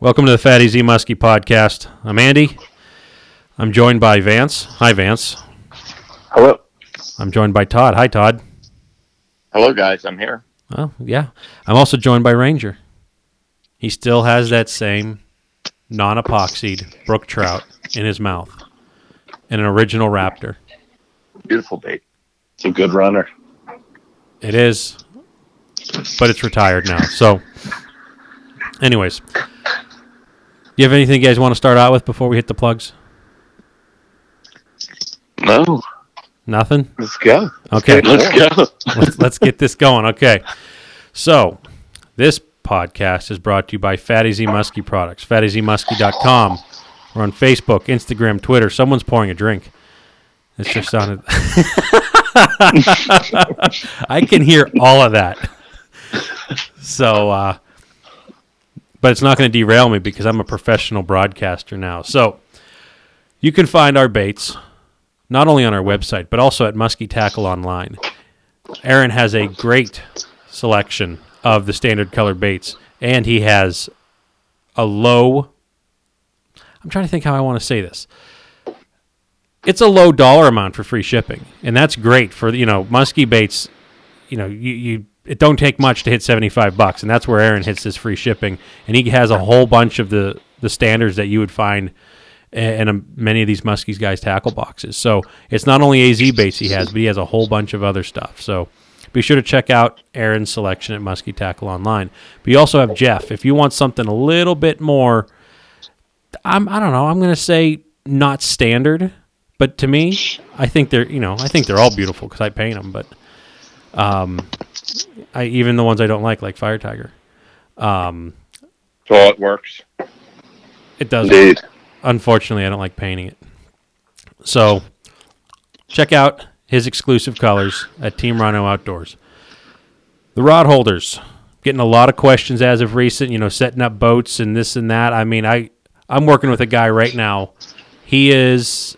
Welcome to the Fatty Z Muskie podcast. I'm Andy. I'm joined by Vance. Hi, Vance. Hello. I'm joined by Todd. Hi, Todd. Hello, guys. I'm here. Oh, yeah. I'm also joined by Ranger. He still has that same non epoxied brook trout in his mouth and an original raptor. Beautiful bait. It's a good runner. It is, but it's retired now. So, anyways, you have anything you guys want to start out with before we hit the plugs? No. Nothing? Let's go. Okay. Let's go. let's, let's get this going. Okay. So, this podcast is brought to you by Fatty Z Muskie Products. FattyZmuskie.com. We're on Facebook, Instagram, Twitter. Someone's pouring a drink. It's just sounded. I can hear all of that. So, uh, but it's not going to derail me because I'm a professional broadcaster now. So, you can find our baits not only on our website, but also at Muskie Tackle Online. Aaron has a great selection of the standard color baits, and he has a low. I'm trying to think how I want to say this. It's a low dollar amount for free shipping, and that's great for you know muskie baits. You know, you, you it don't take much to hit 75 bucks, and that's where Aaron hits his free shipping, and he has a whole bunch of the the standards that you would find and um, many of these muskies guys tackle boxes. So it's not only AZ baits he has, but he has a whole bunch of other stuff. So be sure to check out Aaron's selection at Muskie Tackle Online. But you also have Jeff. If you want something a little bit more, I'm I don't know. I'm going to say not standard, but to me, I think they're you know I think they're all beautiful because I paint them. But um, I even the ones I don't like, like Fire Tiger. Um, So it works. it does. Indeed. unfortunately, I don't like painting it. So, check out his exclusive colors at Team Rhino Outdoors. The rod holders getting a lot of questions as of recent. You know, setting up boats and this and that. I mean, I I'm working with a guy right now. He is.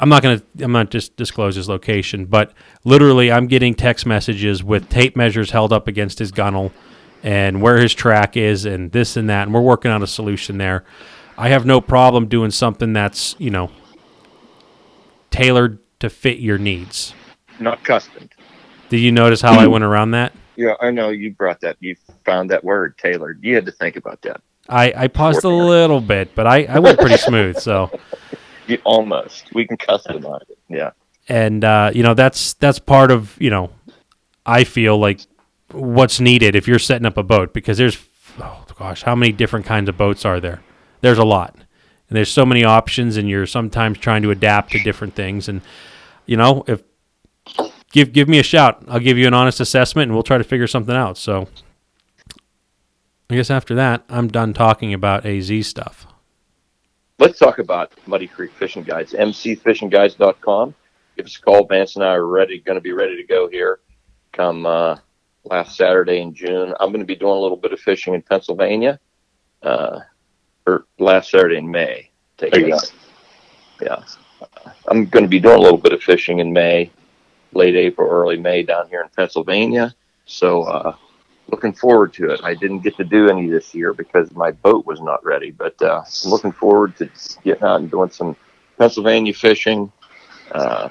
I'm not gonna. I'm not just disclose his location, but literally, I'm getting text messages with tape measures held up against his gunnel, and where his track is, and this and that, and we're working on a solution there. I have no problem doing something that's, you know, tailored to fit your needs. Not custom. Did you notice how I went around that? Yeah, I know you brought that. You found that word, tailored. You had to think about that. I, I paused a little bit, but I, I went pretty smooth. So, almost. We can customize it. Yeah. and uh, you know, that's that's part of you know, I feel like what's needed if you're setting up a boat because there's, oh gosh, how many different kinds of boats are there? There's a lot, and there's so many options, and you're sometimes trying to adapt to different things, and you know, if give give me a shout, I'll give you an honest assessment, and we'll try to figure something out. So, I guess after that, I'm done talking about AZ stuff. Let's talk about Muddy Creek Fishing Guides. mcfishingguides.com. Give us a call. Vance and I are ready, going to be ready to go here come uh, last Saturday in June. I'm going to be doing a little bit of fishing in Pennsylvania, uh, or last Saturday in May. Take There you. Yeah. I'm going to be doing a little bit of fishing in May, late April, early May down here in Pennsylvania. So, uh, looking forward to it. I didn't get to do any this year because my boat was not ready, but uh, I'm looking forward to getting out and doing some Pennsylvania fishing. Uh,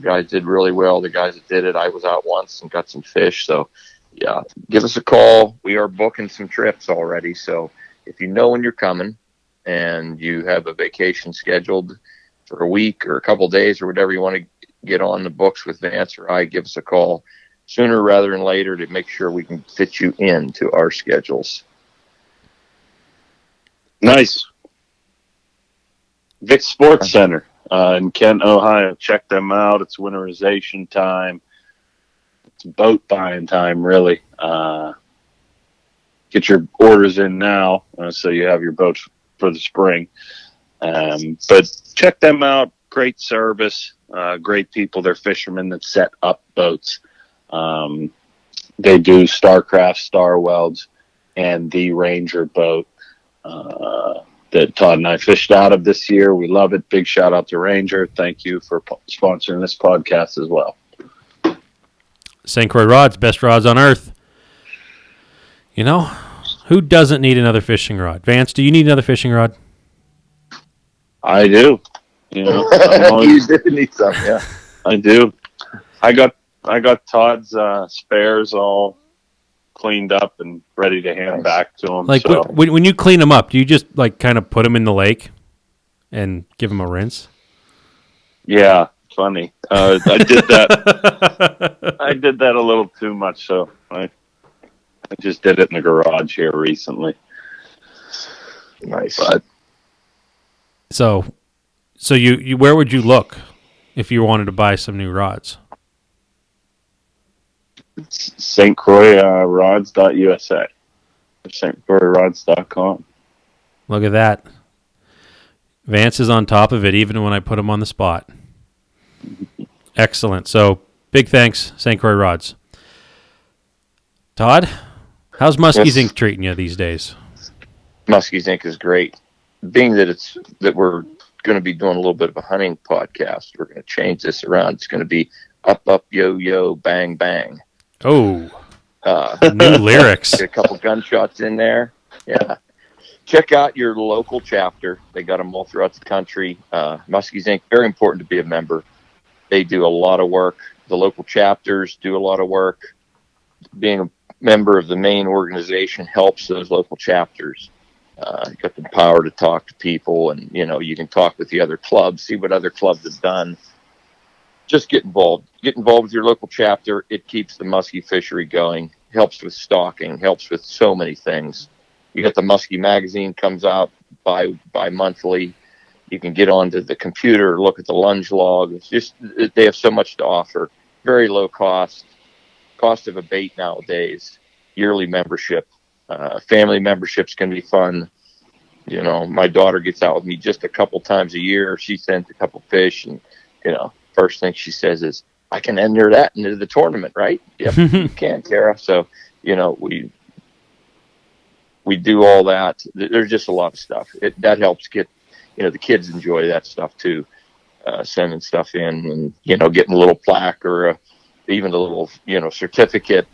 guys did really well. The guys that did it, I was out once and got some fish. So, yeah, give us a call. We are booking some trips already. So, if you know when you're coming and you have a vacation scheduled for a week or a couple days or whatever you want to get on the books with Vance or I, give us a call sooner rather than later to make sure we can fit you into our schedules. Nice. Vic Sports Center uh, in Kent, Ohio. Check them out. It's winterization time. It's boat buying time, really. Uh, get your orders in now uh, so you have your boats for the spring. Um, but check them out. Great service. Uh, great people. They're fishermen that set up boats. Um, they do Starcraft, Star Welds, and the Ranger boat uh, that Todd and I fished out of this year. We love it. Big shout out to Ranger. Thank you for po- sponsoring this podcast as well. St. Croix rods, best rods on earth. You know, Who doesn't need another fishing rod? Vance, do you need another fishing rod? I do. You know, always- you did need some, yeah. I do. I got I got Todd's uh, spares all cleaned up and ready to hand Nice. back to him. Like so, when when you clean them up, do you just like kind of put them in the lake and give them a rinse? yeah, funny. Uh, I did that. I did that a little too much. So I I just did it in the garage here recently. Nice. But So, so you, you where would you look if you wanted to buy some new rods? St. Croix uh, rods.usa or St. Croix rods.com. Look at that. Vance is on top of it, even when I put him on the spot. Excellent. So, big thanks, St. Croix Rods. Todd, how's Muskies Yes. Inc. treating you these days? Muskies Inc. is great. Being that it's that we're going to be doing a little bit of a hunting podcast, we're going to change this around. It's going to be up, up, yo, yo, bang, bang. Oh, Uh, new lyrics. get a couple gunshots in there. Yeah. Check out your local chapter. They got them all throughout the country. Uh, Muskies Inc. Very important to be a member. They do a lot of work. The local chapters do a lot of work. Being a member of the main organization helps those local chapters. Uh, you got the power to talk to people, and you know you can talk with the other clubs, see what other clubs have done. Just get involved. Get involved with your local chapter. It keeps the muskie fishery going. Helps with stocking. Helps with so many things. You got the Muskie magazine comes out by by monthly. You can get onto the computer, look at the lunge log. It's just they have so much to offer. Very low cost. Cost of a bait nowadays. Yearly membership. Uh, family memberships can be fun. You know, my daughter gets out with me just a couple times a year. She sends a couple fish, and you know, first thing she says is, "I can enter that into the tournament, right?" Yep, you can, Kara. So, you know, we we do all that. There's just a lot of stuff. It, that helps get, you know, the kids enjoy that stuff too. Uh, sending stuff in and, you know, getting a little plaque or a, even a little, you know, certificate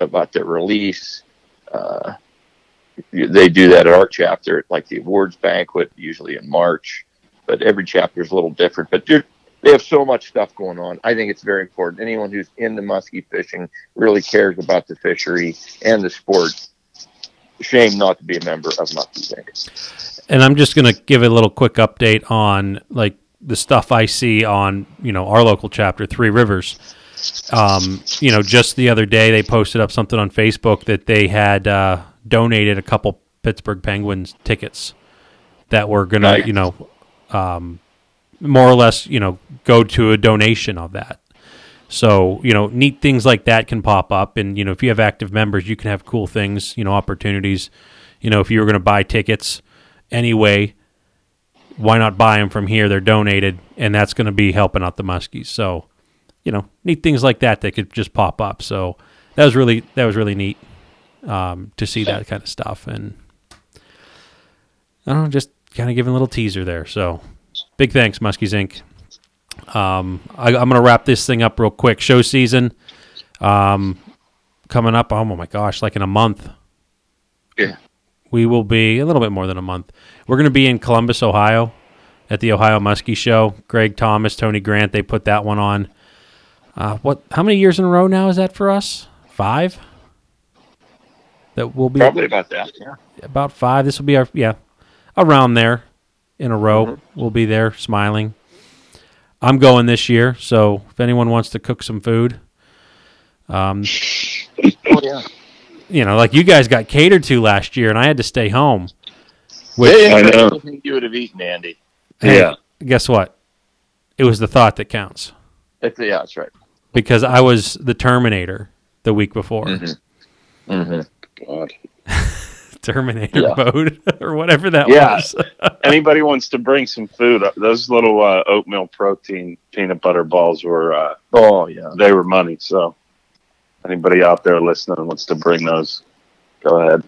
about their release. Uh, they do that at our chapter at like the awards banquet, usually in March, but every chapter is a little different. But they have so much stuff going on. I think it's very important. Anyone who's into muskie fishing really cares about the fishery and the sport shame not to be a member of Muskie Inc. and I'm just gonna give a little quick update on like the stuff I see on you know our local chapter, Three Rivers. Um, you know, just the other day they posted up something on Facebook that they had uh, donated a couple Pittsburgh Penguins tickets that were gonna Nice. you know um, more or less you know go to a donation of that. So you know, neat things like that can pop up, and you know, if you have active members, you can have cool things, you know, opportunities. You know, if you were going to buy tickets anyway, why not buy them from here? They're donated, and that's going to be helping out the muskies. So, you know, neat things like that that could just pop up. So that was really that was really neat um, to see that kind of stuff, and I don't know, just kind of giving a little teaser there. So big thanks, Muskies Inc. Um, I, I'm going to wrap this thing up real quick. Show season um, coming up. Oh my gosh, like in a month. Yeah. We will be a little bit more than a month. We're going to be in Columbus, Ohio, at the Ohio Muskie Show. Greg Thomas, Tony Grant, they put that one on. Uh, what? How many years in a row now is that for us? Five. That will be Probably about that. Yeah. about five. This will be our yeah, around there in a row. Mm-hmm. We'll be there smiling. I'm going this year, so if anyone wants to cook some food, um, Oh yeah. you know, like you guys got catered to last year, and I had to stay home. Which, yeah, I know. Anything you would have eaten, Andy. hey, Yeah. guess what? It was the thought that counts That's, yeah, that's right. because I was the Terminator the week before. Mm-hmm. Mm-hmm. God. Terminator Yeah. mode or whatever that Yeah. was. Anybody wants to bring some food? uh, Those little uh, oatmeal protein peanut butter balls were uh, Oh yeah. they were money. So anybody out there listening wants to bring those, go ahead.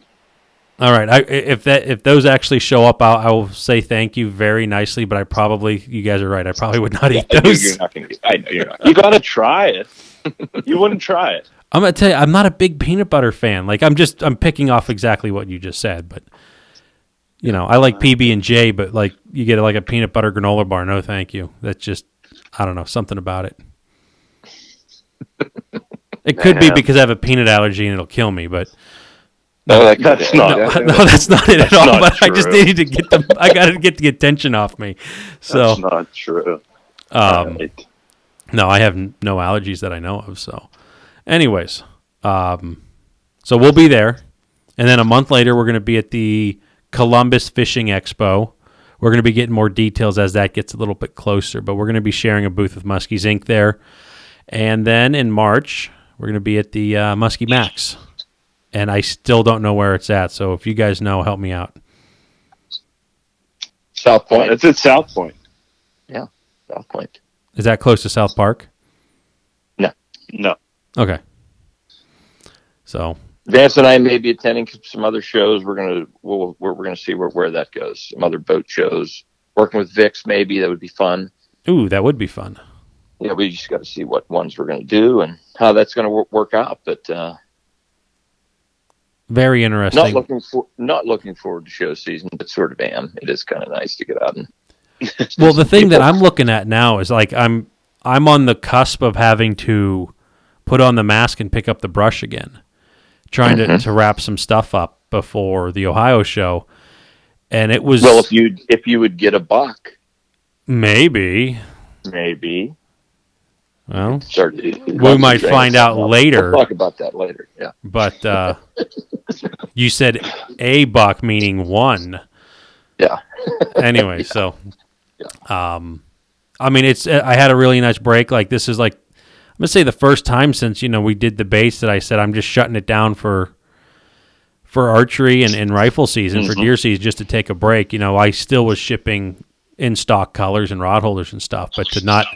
All right. I, if that if those actually show up, I'll, I will say thank you very nicely. But I probably, you guys are right. I probably would not eat I those. you're not gonna. I know you're not. You got to try it. you wouldn't try it. I'm gonna tell you, I'm not a big peanut butter fan. Like I'm just I'm picking off exactly what you just said, but you know, I like PB and J, but like you get like a peanut butter granola bar, no thank you. That's just I don't know, something about it. It could be because I have a peanut allergy and it'll kill me, but No, that That's not- no, no, that's not it at all. But I just needed to get the I got to get the attention off me. So That's not true. um, Right. No, I have no allergies that I know of. So, anyways, um, so we'll be there, and then a month later, we're going to be at the Columbus Fishing Expo. We're going to be getting more details as that gets a little bit closer, but we're going to be sharing a booth with Muskies Inc. there, and then in March, we're going to be at the uh, Muskie Max, and I still don't know where it's at. So if you guys know, help me out. South Point. It's at South Point. Yeah, South Point. Is that close to South Park? No. No. Okay. So Vance and I may be attending some other shows. We're gonna we'll, we're, we're gonna see where, where that goes. Some other boat shows. Working with Vic's, maybe that would be fun. ooh, that would be fun. Yeah, we just got to see what ones we're gonna do and how that's gonna work, work out. But uh, Very interesting. not looking for not looking forward to show season, but sort of am. It is kind of nice to get out and Well, the thing that I'm looking at now is like I'm I'm on the cusp of having to put on the mask and pick up the brush again, trying to, Mhm. to wrap some stuff up before the Ohio show, and it was well, if you if you would get a buck, maybe Maybe. well, we might find out later. We'll talk about that later. Yeah. but uh, you said a buck meaning one. Yeah. anyway, so um, I mean, it's I had a really nice break. Like this is like I'm gonna say the first time since you know we did the base that I said I'm just shutting it down for for archery and, and rifle season for Mhm. deer season just to take a break. You know, I still was shipping in stock colors and rod holders and stuff, but to not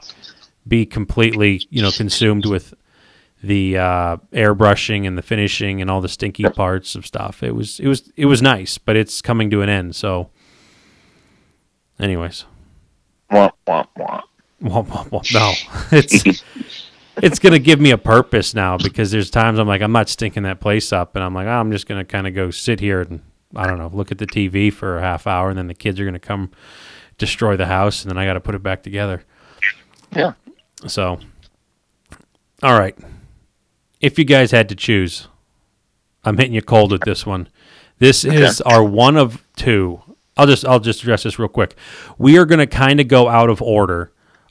be completely you know consumed with the uh, airbrushing and the finishing and all the stinky parts of stuff. It was it was it was nice, but it's coming to an end. So, anyways, Womp, womp, womp. Womp, womp, womp. no, it's it's gonna give me a purpose now because there's times I'm like I'm not stinking that place up, and I'm like oh, I'm just gonna kind of go sit here and I don't know look at the TV for a half hour, and then the kids are gonna come destroy the house, and then I got to put it back together. Yeah. So, all right, if you guys had to choose, I'm hitting you cold with this one. This is our one of two. I'll just I'll just address this real quick. We are going to kind of go out of order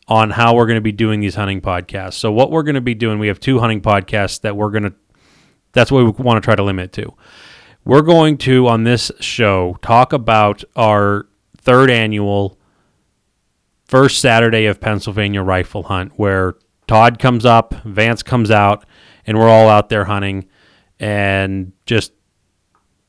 on how we're going to be doing these hunting podcasts. So what we're going to be doing, we have two hunting podcasts that we're going to that's what we want to try to limit to. We're going to on this show talk about our third annual first Saturday of Pennsylvania rifle hunt where Todd comes up, Vance comes out, and we're all out there hunting and just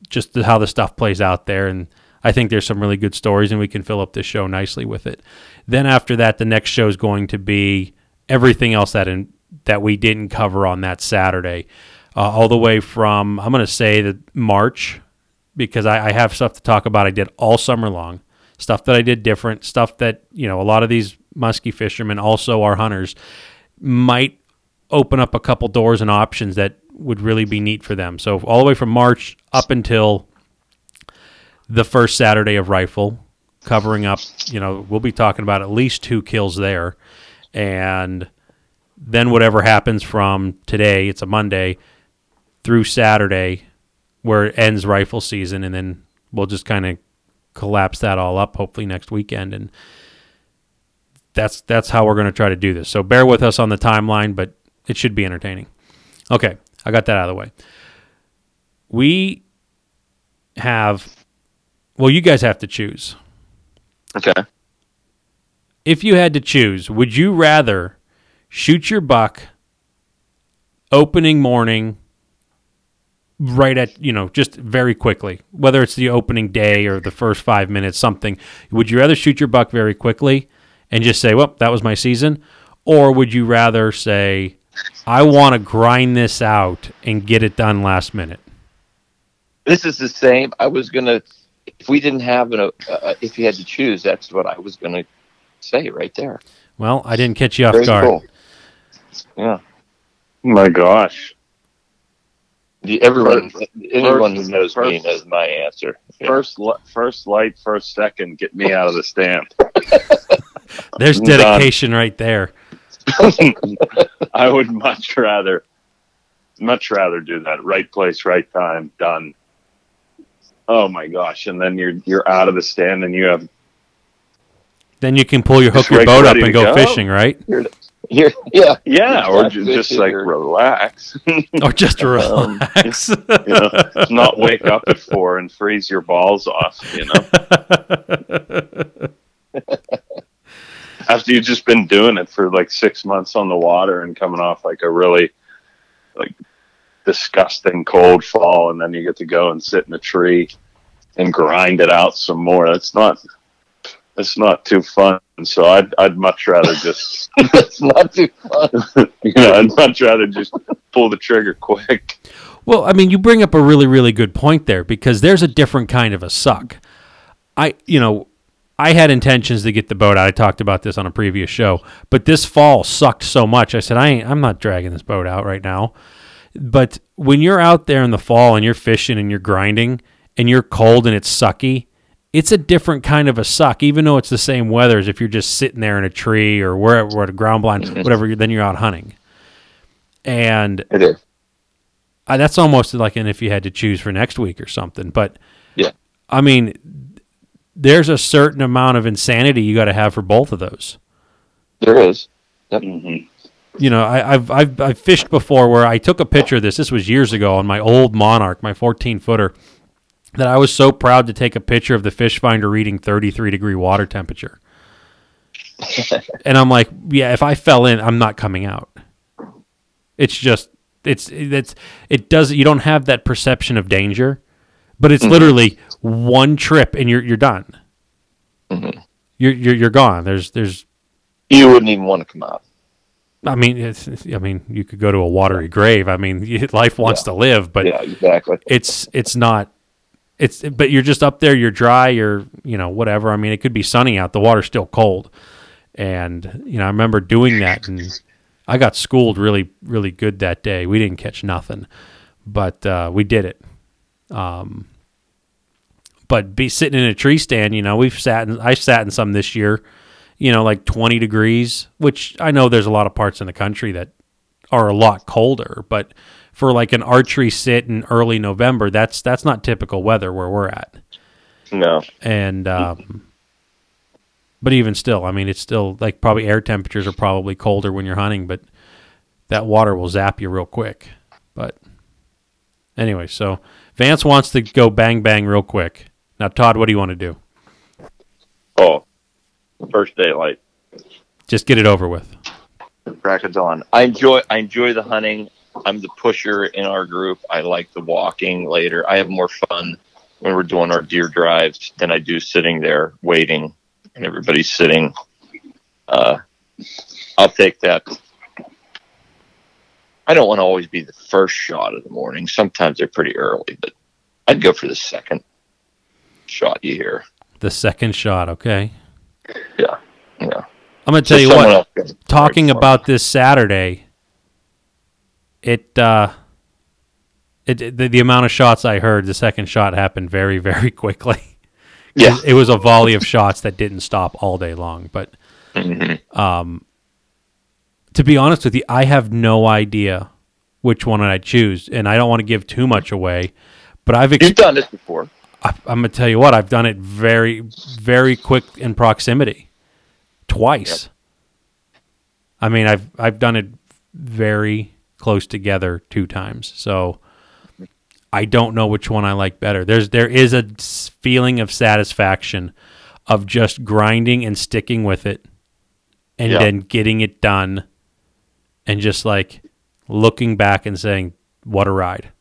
just how the stuff plays out there and I think there's some really good stories and we can fill up this show nicely with it. Then after that the next show is going to be everything else that in, that we didn't cover on that Saturday. Uh, all the way from I'm going to say that March because I, I have stuff to talk about I did all summer long stuff that I did different, stuff that, you know, a lot of these musky fishermen also are hunters might open up a couple doors and options that would really be neat for them. So all the way from March up until the first Saturday of rifle, covering up, you know, we'll be talking about at least two kills there. And then whatever happens from today, it's a Monday, through Saturday, where it ends rifle season, and then we'll just kind of collapse that all up hopefully next weekend and that's that's how we're going to try to do this. So bear with us on the timeline, but it should be entertaining. Okay, I got that out of the way. We have well, you guys have to choose. Okay. If you had to choose, would you rather shoot your buck opening morning right at you know just very quickly whether it's the opening day or the first five minutes something would you rather shoot your buck very quickly and just say well that was my season or would you rather say i want to grind this out and get it done last minute This is the same. I was gonna, if we didn't have an, uh, if you had to choose, that's what I was gonna say right there. well i didn't catch you off Very guard cool. Yeah. Oh my gosh. The, everyone, First- anyone who knows me knows my answer. Yeah. First, first light, first second, get me out of the stamp. There's Done. dedication right there. I would much rather, much rather do that. Right place, right time, done. Oh my gosh! And then you're you're out of the stand, and you have Then you can pull your hook your boat up and go, go. fishing, right? Here, yeah, yeah, or Stop ju- just like or- relax. Or just Um, relax. you know, not wake up at four and freeze your balls off. You know, after you've just been doing it for like six months on the water and coming off like a really like disgusting cold fall, and then you get to go and sit in a tree and grind it out some more. That's not. That's not too fun. So I'd I'd much rather just it's not too fun. you know I'd much rather just pull the trigger quick. Well, I mean, you bring up a really, really good point there because there's a different kind of a suck. I, you know, I had intentions to get the boat out. I talked about this on a previous show, but this fall sucked so much. I said, I ain't, I'm not dragging this boat out right now. But when you're out there in the fall and you're fishing and you're grinding and you're cold and it's sucky, it's a different kind of a suck, even though it's the same weather as if you're just sitting there in a tree or wherever, or at a ground blind, whatever, then you're out hunting. And It is. I, that's almost like an if you had to choose for next week or something. But Yeah. I mean, there's a certain amount of insanity you got to have for both of those. There is. Mm-hmm. You know, I, I've I've I've fished before where I took a picture of this. This was years ago on my old Monarch, my 14 footer, that I was so proud to take a picture of the fish finder reading 33 degree water temperature. and I'm like, yeah, if I fell in, I'm not coming out. It's just it's it's it does you don't have that perception of danger, but it's literally one trip and you're you're done. Mhm. You're, you're you're gone. There's there's You wouldn't even want to come out. I mean it's, I mean you could go to a watery grave. I mean life wants to live, but yeah, exactly. it's it's not it's but you're just up there you're dry you're you know whatever. I mean it could be sunny out. The water's still cold. And you know i remember doing that and i got schooled really really good that day. We didn't catch nothing but uh, we did it. Um, but be sitting in a tree stand you know we've sat in i sat in some this year you know like 20 degrees which i know there's a lot of parts in the country that are a lot colder but for like an archery sit in early November, that's that's not typical weather where we're at. No. And um, but even still, I mean, it's still like probably air temperatures are probably colder when you're hunting, but that water will zap you real quick. But anyway, so Vance wants to go bang bang real quick. Now, Todd, what do you want to do? First daylight. Just get it over with. Crack of dawn. I enjoy. I enjoy the hunting. I'm the pusher in our group. I like the walking later. I have more fun when we're doing our deer drives than I do sitting there waiting and everybody's sitting. Uh, I'll take that. I don't want to always be the first shot of the morning. Sometimes they're pretty early, but I'd go for the second shot you hear. The second shot, okay. Yeah, yeah. I'm gonna tell you what. else talking about this Saturday, it uh, it the, the amount of shots I heard, the second shot happened very very quickly. Yeah. it was a volley of shots that didn't stop all day long. But Mhm. um, to be honest with you, I have no idea which one I'd choose, and I don't want to give too much away. But I've ex- You've done this before. I, I'm gonna tell you what I've done it very, very quick in proximity, twice. I mean, I've I've done it very close together two times, so I don't know which one I like better. There's there is a feeling of satisfaction of just grinding and sticking with it, and Yeah. then getting it done, and just like looking back and saying, "What a ride."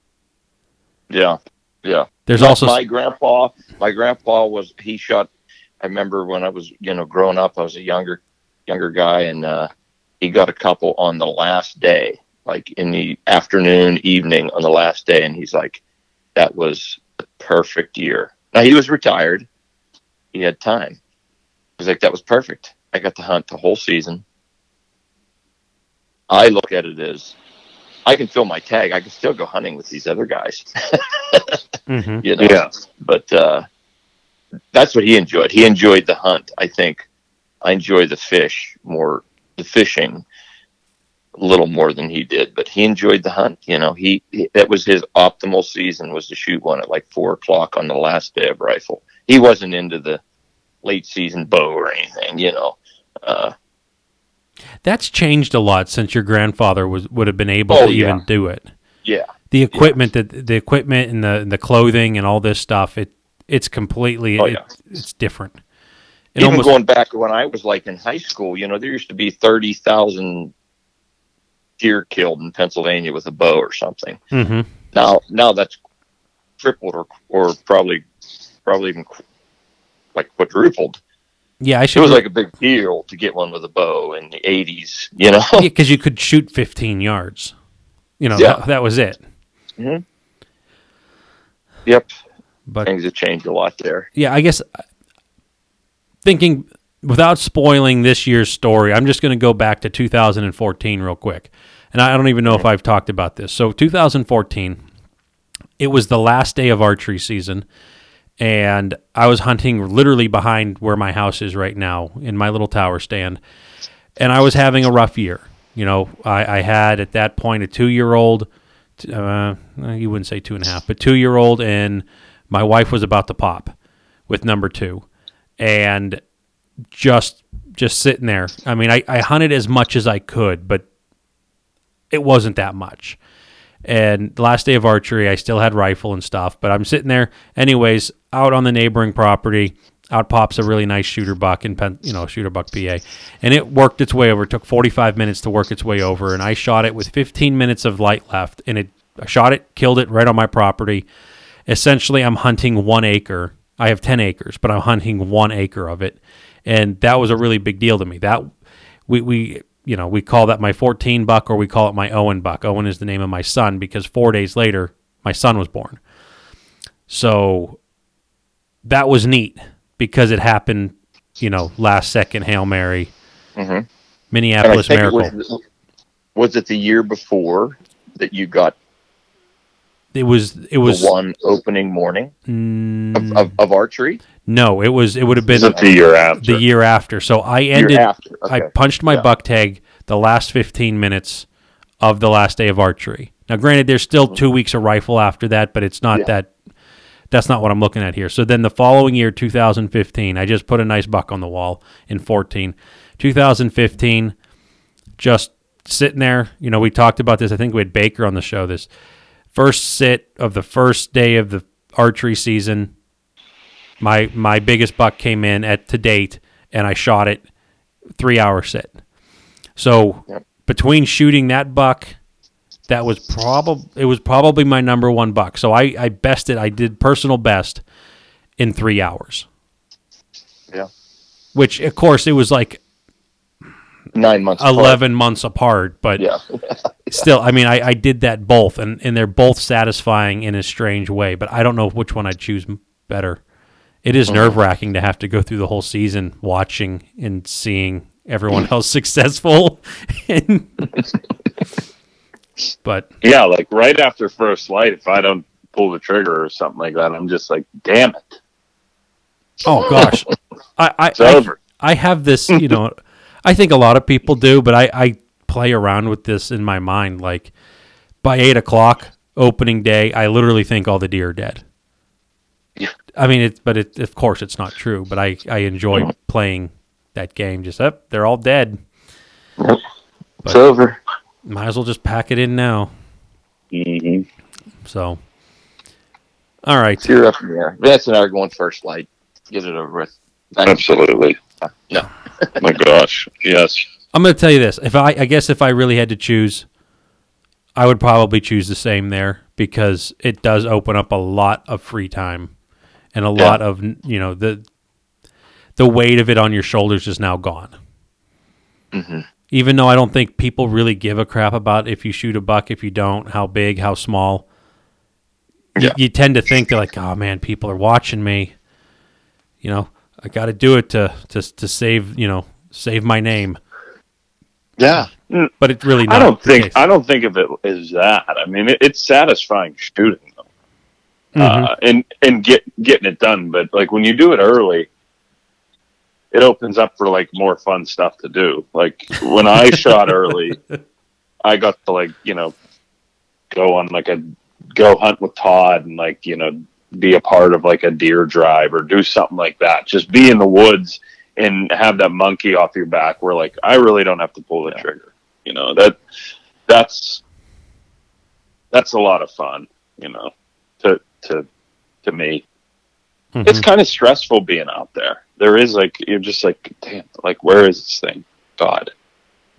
Yeah, yeah. There's also my grandpa. My grandpa was he shot. I remember when I was you know growing up, I was a younger younger guy, and uh, he got a couple on the last day, like in the afternoon, evening on the last day, and he's like, "That was the perfect year." Now he was retired. He had time. He's like, "That was perfect. I got to hunt the whole season." I look at it as I can fill my tag. I can still go hunting with these other guys. hmm you know. Yeah. But uh, that's what he enjoyed. He enjoyed the hunt. I think I enjoy the fish more, the fishing a little more than he did. But he enjoyed the hunt. You know, he, he that was his optimal season was to shoot one at like four o'clock on the last day of rifle. He wasn't into the late season bow or anything. You know. Uh, That's changed a lot since your grandfather was would have been able Oh, to even do it. yeah. The equipment, that the equipment and the the clothing and all this stuff, it it's completely Oh, it- yeah. it's different. It Even almost going back to when I was like in high school, you know, there used to be thirty thousand deer killed in Pennsylvania with a bow or something. Mhm. Now, now that's tripled or or probably probably even like quadrupled. Yeah, I It should was like a big deal to get one with a bow in the '80s. You know, because you could shoot 15 yards. You know, Yeah. that, that was it. yep, But things have changed a lot there. yeah, I guess uh, thinking without spoiling this year's story, I'm just going to go back to 2014 real quick. And I don't even know if I've talked about this. So 2014, it was the last day of archery season, and I was hunting literally behind where my house is right now in my little tower stand, and I was having a rough year. You know, I, I had at that point a two-year-old. Uh, you wouldn't say two and a half, but two-year-old, and my wife was about to pop with number two, and just just sitting there. I mean, I, I hunted as much as I could, but it wasn't that much. And the last day of archery, I still had rifle and stuff, but I'm sitting there, anyways, out on the neighboring property. Out pops a really nice shooter buck in Pen, you know, shooter buck PA, and it worked its way over. It took 45 minutes to work its way over, and I shot it with 15 minutes of light left, and it I shot it, killed it right on my property. Essentially, I'm hunting one acre. I have 10 acres, but I'm hunting one acre of it, and that was a really big deal to me. That we we you know we call that my 14 buck, or we call it my Owen buck. Owen is the name of my son because four days later my son was born. So that was neat because it happened, you know, last second hail mary, Mhm. Minneapolis think it miracle. was, was it the year before that you got It was it was the one opening morning mm, of, of, of archery? No, it was it would have been the year after? the year after. So I ended. after. I punched my Yeah. buck tag the last 15 minutes of the last day of archery. Now, granted, there's still mm-hmm. two weeks of rifle after that, but it's not Yeah. that. That's not what I'm looking at here. So then the following year, 2015, I just put a nice buck on the wall in 14. 2015, just sitting there. You know, we talked about this. I think we had Baker on the show. This first sit of the first day of the archery season. My my biggest buck came in at to date, and I shot it three hour sit. So Yep. between shooting that buck, that was probably it was probably my number one buck. So I I bested I did personal best in three hours. Yeah. Which of course it was like Nine months. apart. eleven months apart, but Yeah. still, I mean, I, I did that both, and, and they're both satisfying in a strange way. But I don't know which one I'd choose better. It is oh, nerve wracking to have to go through the whole season watching and seeing everyone else successful. But Yeah, like right after first light, if I don't pull the trigger or something like that, I'm just like, damn it, oh gosh, I I, it's I over. I have this, you know, I think a lot of people do, but I, I play around with this in my mind. Like by eight o'clock opening day, I literally think all the deer are dead. Yeah. I mean, it, but it, of course it's not true. But I, I enjoy playing that game. Just up, they're all dead. Yep. It's over. Might as well just pack it in now. hmm So, all right. You're up in the air. Vance and I are going first light. Get it over with. Absolutely. No. My gosh, yes. I'm going to tell you this. If I, I guess if I really had to choose, I would probably choose the same there because it does open up a lot of free time and a Yeah. lot of you know the the weight of it on your shoulders is now gone. Mhm. Even though I don't think people really give a crap about if you shoot a buck, if you don't, how big, how small. You- Yeah. You, tend to think like, oh man, people are watching me. You know, I got to do it to to to save you know save my name. Yeah. but it's really not. I don't think case. I don't think of it as that. I mean, it, it's satisfying shooting Mhm. uh, and and get getting it done. But like when you do it early, it opens up for like more fun stuff to do. Like when I shot early, I got to like you know go on like a go hunt with Todd and like you know be a part of like a deer drive or do something like that. Just be in the woods and have that monkey off your back where like I really don't have to pull the trigger. You know, that that's that's a lot of fun, you know, to to me. Mhm. It's kind of stressful being out there. There is like you're just like, damn, like where is this thing? God.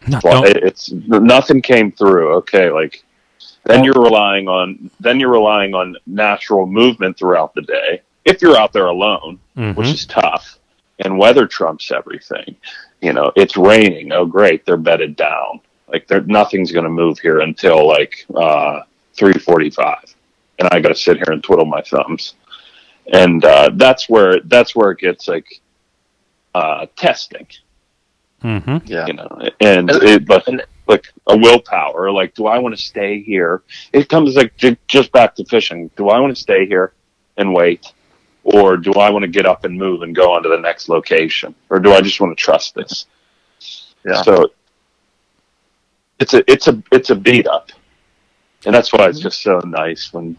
No, Well, it, it's nothing came through. Okay, like then you're relying on then you're relying on natural movement throughout the day. If you're out there alone, Mhm. which is tough, and weather trumps everything. You know, it's raining. Oh, great, they're bedded down. Like there, nothing's going to move here until like uh, three forty-five, and I got to sit here and twiddle my thumbs. And uh, that's where that's where it gets like uh, testing Mhm. Yeah. you know, and And- it, but and- like a willpower, like, do I want to stay here? It comes like ju- just back to fishing. Do I want to stay here and wait, or do I want to get up and move and go on to the next location, or do I just want to trust this? Yeah. So it's a it's a it's a beat up, and that's why it's just so nice when.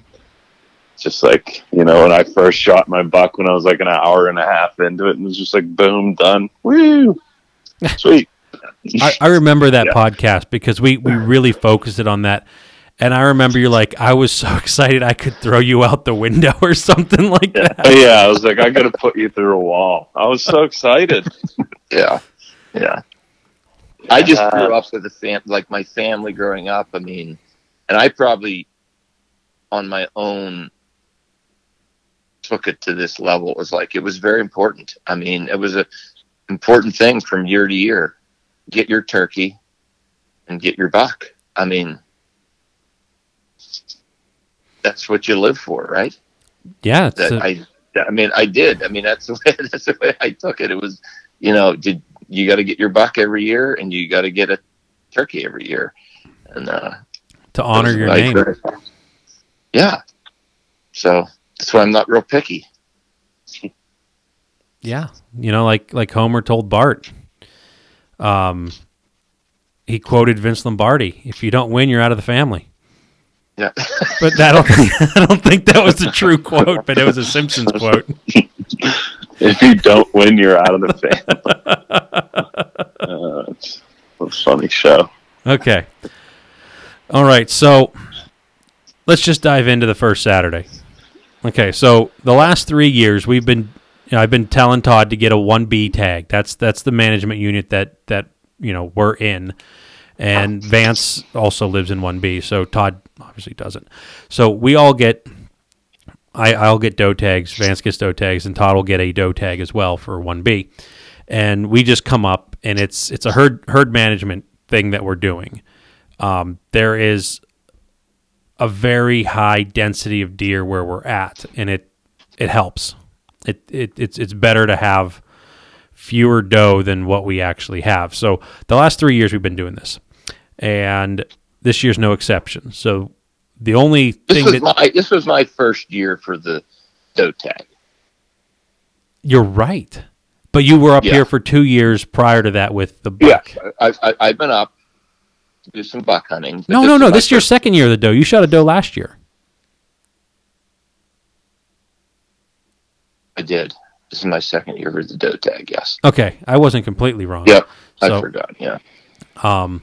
It's Just like you know, when I first shot my buck when I was like an hour and a half into it, and it was just like boom, done, woo, sweet. I, I remember that Yeah. podcast because we we really focused it on that. And I remember you're like, I was so excited I could throw you out the window or something like that. yeah. I was like, I got to put you through a wall. I was so excited. Yeah. Yeah. I just Uh, grew up with a fam like my family growing up. I mean, and I probably on my own took it to this level. It was like it was very important. I mean, it was a important thing from year to year. Get your turkey and get your buck. I mean, that's what you live for, right? Yeah, that a- I, I mean, I did. I mean, that's the way that's the way I took it. It was, you know, did you got to get your buck every year, and you got to get a turkey every year, and uh, to honor your name. Yeah. So that's why I'm not real picky. Yeah, you know, like like Homer told Bart. Um, he quoted Vince Lombardi: "If you don't win, you're out of the family." Yeah. But I don't think, I don't think that was a true quote, but it was a Simpsons quote. if you don't win, you're out of the family. Uh, it's a funny show. Okay. All right. So let's just dive into the first Saturday. Okay. So the last three years we've been, you know, I've been telling Todd to get a one B tag. That's that's the management unit that that you know we're in, and Vance also lives in one B. So Todd obviously doesn't. So we all get. I, I'll get doe tags. Vance gets doe tags, and Todd will get a doe tag as well for one B. And we just come up, and it's it's a herd herd management thing that we're doing. Um, there is a very high density of deer where we're at, and it it helps. It, it it's it's better to have fewer doe than what we actually have. So the last three years we've been doing this, and this year's no exception. So the only This thing was that my this was my first year for the doe tag. you're right, but you were up Yeah. here for two years prior to that with the buck. I, I, I've been up do some buck hunting. No, no, no. This is your second year of the doe. You shot a doe last year. I did. This is my second year for the doe tag. Yes. Okay, I wasn't completely wrong. Yep. I So, forgot. Yeah. um,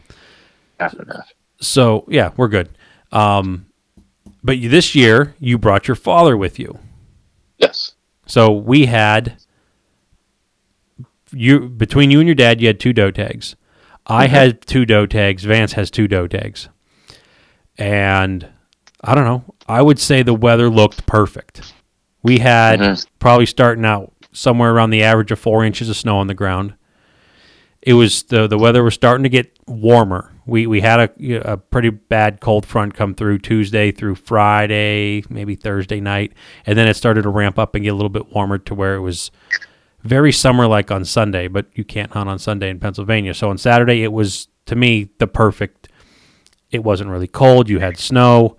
Half half. so yeah, we're good. Um, but you, this year you brought your father with you. Yes. So we had you between you and your dad. You had two doe tags. I Mm-hmm. had two doe tags. Vance has two doe tags, and I don't know. I would say the weather looked perfect. We had Mhm. probably starting out somewhere around the average of four inches of snow on the ground. It was the the weather was starting to get warmer. We we had a a pretty bad cold front come through Tuesday through Friday, maybe Thursday night, and then it started to ramp up and get a little bit warmer to where it was very summer like on Sunday. But you can't hunt on Sunday in Pennsylvania, so on Saturday it was to me the perfect. It wasn't really cold. You had snow.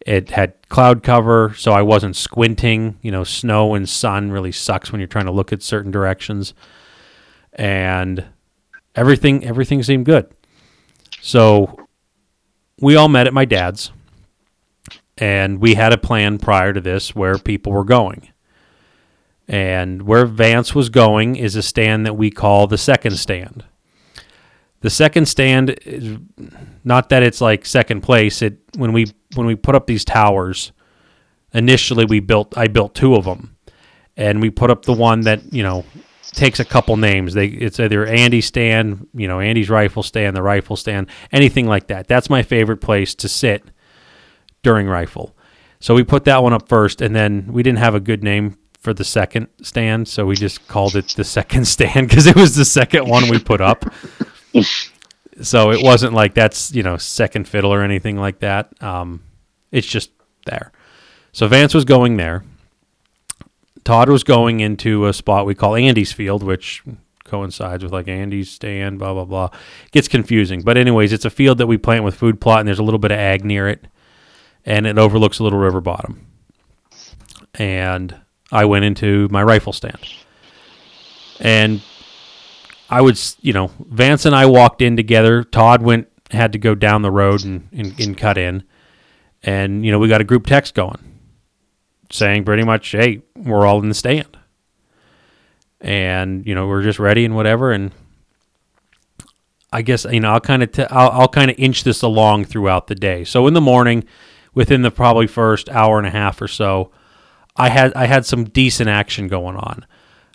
It had cloud cover, so I wasn't squinting. You know, snow and sun really sucks when you're trying to look at certain directions. And everything everything seemed good. So we all met at my dad's and we had a plan prior to this where people were going. And where Vance was going is a stand that we call the second stand. The second stand is not that it's like second place. It when we when we put up these towers, initially we built I built two of them, and we put up the one that you know takes a couple names. They it's either Andy stand, you know Andy's rifle stand, the rifle stand, anything like that. That's my favorite place to sit during rifle. So we put that one up first, and then we didn't have a good name for the second stand, so we just called it the second stand because it was the second one we put up. so it wasn't like that's you know second fiddle or anything like that. Um, it's just there. So Vance was going there. Todd was going into a spot we call Andy's Field, which coincides with like Andy's stand, blah blah blah. gets confusing, but anyways, it's a field that we plant with food plot, and there's a little bit of ag near it, and it overlooks a little river bottom. And I went into my rifle stand, and I would, you know, Vance and I walked in together. Todd went had to go down the road and, and, and cut in, and you know we got a group text going saying pretty much, "Hey, we're all in the stand," and you know we're just ready and whatever. And I guess you know I'll kind of t- I'll, I'll kind of inch this along throughout the day. So in the morning, within the probably first hour and a half or so, I had I had some decent action going on.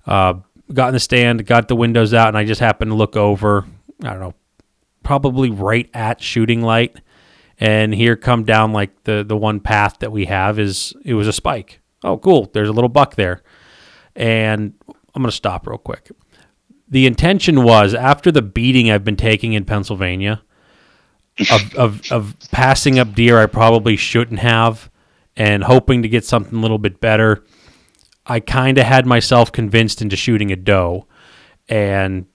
Uh, got in the stand, got the windows out, and I just happened to look over. I don't know, probably right at shooting light and here come down like the the one path that we have is it was a spike. Oh, cool. There's a little buck there, and I'm gonna stop real quick. The intention was after the beating I've been taking in Pennsylvania of, of, of passing up deer I probably shouldn't have and hoping to get something a little bit better. I kind of had myself convinced into shooting a doe. And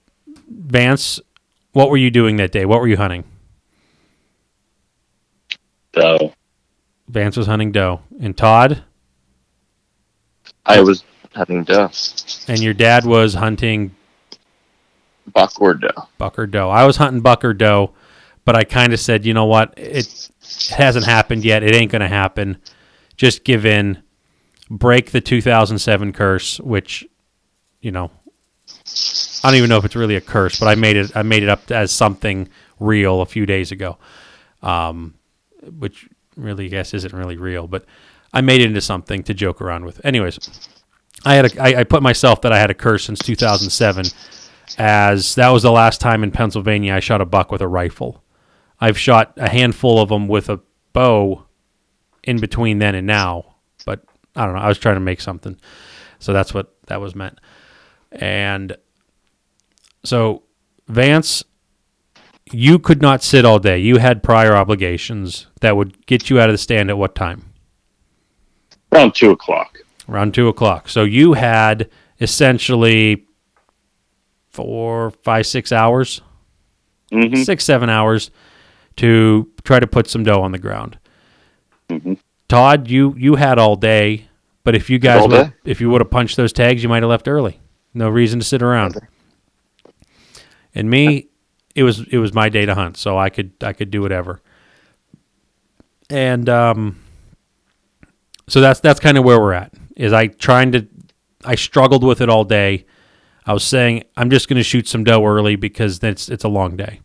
Vance, what were you doing that day? What were you hunting? Doe. Vance was hunting doe. And Todd? I was hunting doe, And your dad was hunting buck or doe. buck or doe. I was hunting buck or doe, but I kind of said, you know what? It hasn't happened yet. It ain't going to happen. Just give in. Break the 2007 curse, which, you know, I don't even know if it's really a curse, but I made it. I made it up as something real a few days ago, um, which really, I guess, isn't really real. But I made it into something to joke around with. Anyways, I had a, I, I put myself that I had a curse since 2007, as that was the last time in Pennsylvania I shot a buck with a rifle. I've shot a handful of them with a bow in between then and now, but I don't know. I was trying to make something, so that's what that was meant. And so, Vance, you could not sit all day. You had prior obligations that would get you out of the stand at what time? Around two o'clock. Around two o'clock. So you had essentially four, five, six hours, hmm six, seven hours to try to put some doe on the ground. Hmm Todd, you you had all day, but if you guys would, if you would have punched those tags, you might have left early. No reason to sit around. And me, it was it was my day to hunt, so I could I could do whatever. And um, so that's that's kind of where we're at. Is I trying to I struggled with it all day. I was saying I'm just going to shoot some doe early because it's it's a long day.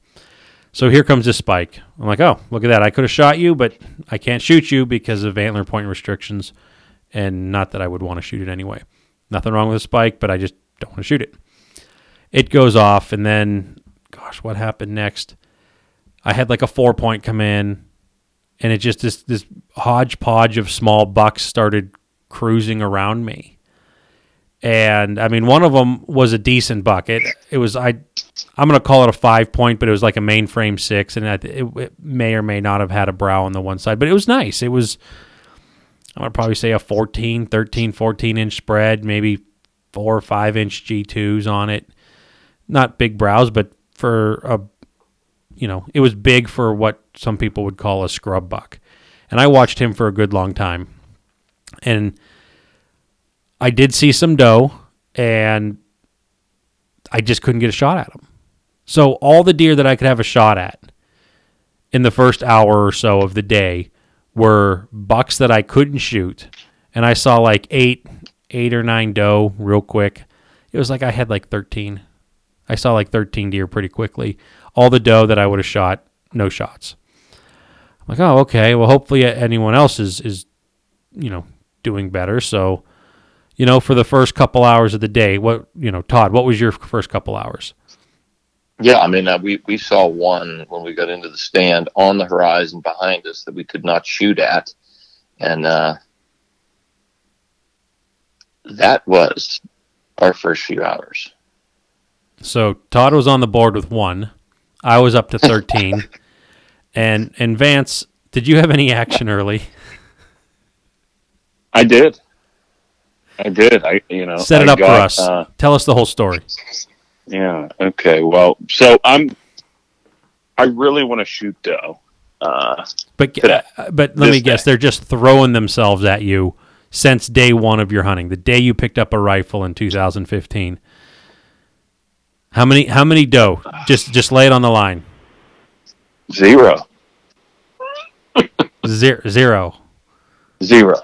So here comes this spike. I'm like, oh, look at that. I could have shot you, but I can't shoot you because of antler point restrictions. And not that I would want to shoot it anyway. Nothing wrong with the spike, but I just don't want to shoot it. It goes off, and then, gosh, what happened next? I had like a four point come in, and it just this this hodgepodge of small bucks started cruising around me. And I mean, one of them was a decent buck. It was I I'm to call it a five point, but it was like a mainframe six, and it, it, may or may not have had a brow on the one side, but it was nice. It was, I'm to probably say a 14, 13, 14 inch spread, maybe four or five inch G2s on it. Not big brows, but for a, you know, it was big for what some people would call a scrub buck. And I watched him for a good long time. And I did see some doe and I just couldn't get a shot at them. So all the deer that I could have a shot at in the first hour or so of the day were bucks that I couldn't shoot. And I saw like eight, eight or nine doe real quick. It was like I had like 13. I saw like 13 deer pretty quickly. All the doe that I would have shot, no shots. I'm like, oh, okay. Well, hopefully anyone else is, is, you know, doing better. So, you know, for the first couple hours of the day, what, you know, Todd, what was your first couple hours? Yeah, I mean, uh, we we saw one when we got into the stand on the horizon behind us that we could not shoot at, and uh, that was our first few hours. So Todd was on the board with one. I was up to thirteen, and and Vance, did you have any action early? I did. I did. I you know Set it I up got, for us. Uh, Tell us the whole story. yeah. Okay. Well, so I'm. I really want to shoot doe. Uh, But Today. uh, but let me This guess, day. they're just throwing themselves at you since day one of your hunting, the day you picked up a rifle in 2015. How many how many doe? Just just lay it on the line. zero. Zero. zero. Zero.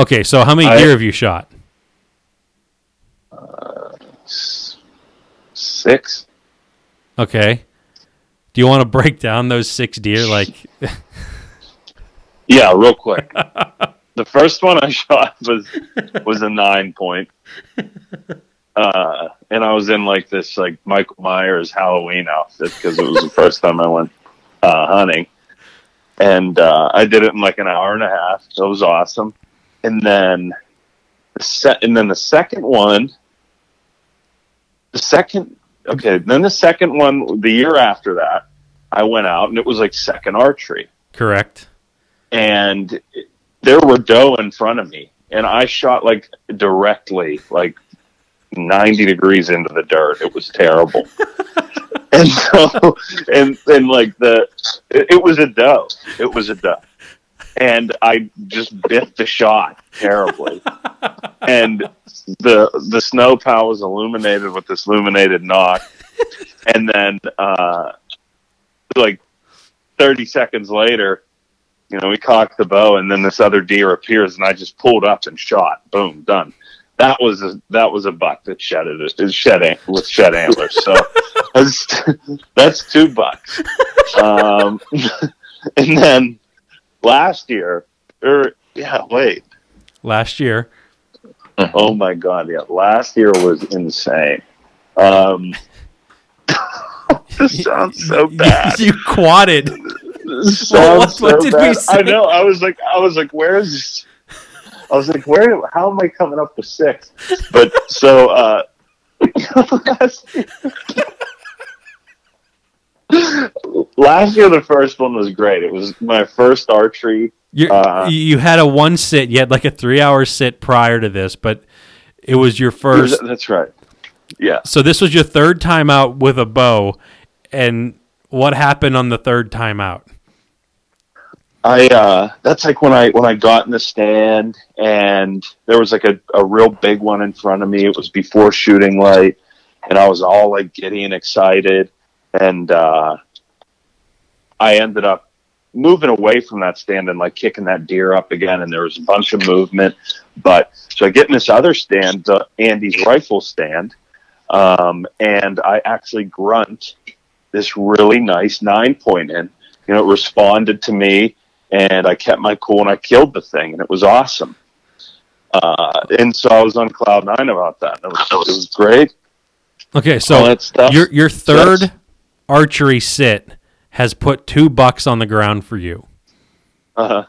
Okay, so how many I- deer have you shot? S- Six. Okay. Do you want to break down those six deer? Like, Yeah, real quick. the first one I shot was was a nine point. Uh, and I was in like this like Michael Myers Halloween outfit because it was the first time I went uh, hunting, and uh, I did it in like an hour and a half. It was awesome. And then the set, and then the second one, the second okay, then the second one the year after that, I went out and it was like second archery. Correct. and there were doe in front of me and i shot like directly like 90 degrees into the dirt. It was terrible. And so and and like the it, it was a doe. It was a doe and i just bit the shot terribly and the the snow pile was illuminated with this illuminated nock and then uh like 30 seconds later you know, we cocked the bow, and then this other deer appears, and I just pulled up and shot. Boom, done. That was a that was a buck that shedded it. It shed with shed antlers. So that's, that's two bucks. Um, and then last year, or yeah, wait, Last year. oh my god, yeah, last year was insane. Um, this sounds so bad. you quadded. Sounds what- what so did we say? I know. I was like, I was like, where is this? I was like, where? How am I coming up with six? But so uh, last, year, last year, the first one was great. It was my first archery. You Uh, you had a one sit. You had like a three hour sit prior to this, but it was your first. That's right. Yeah. So this was your third time out with a bow, and what happened on the third time out? I uh that's like when I when I got in the stand and there was like a, a real big one in front of me. It was before shooting light and I was all like giddy and excited and uh I ended up moving away from that stand and like kicking that deer up again and there was a bunch of movement. But so I get in this other stand, uh, Andy's rifle stand, um, and I actually grunt this really nice nine point in. You know, it responded to me and I kept my cool and I killed the thing and it was awesome. Uh, and so I was on cloud nine about that. It was, it was great. Okay, so your your third Yes. Archery sit has put two bucks on the ground for you. Uh-huh.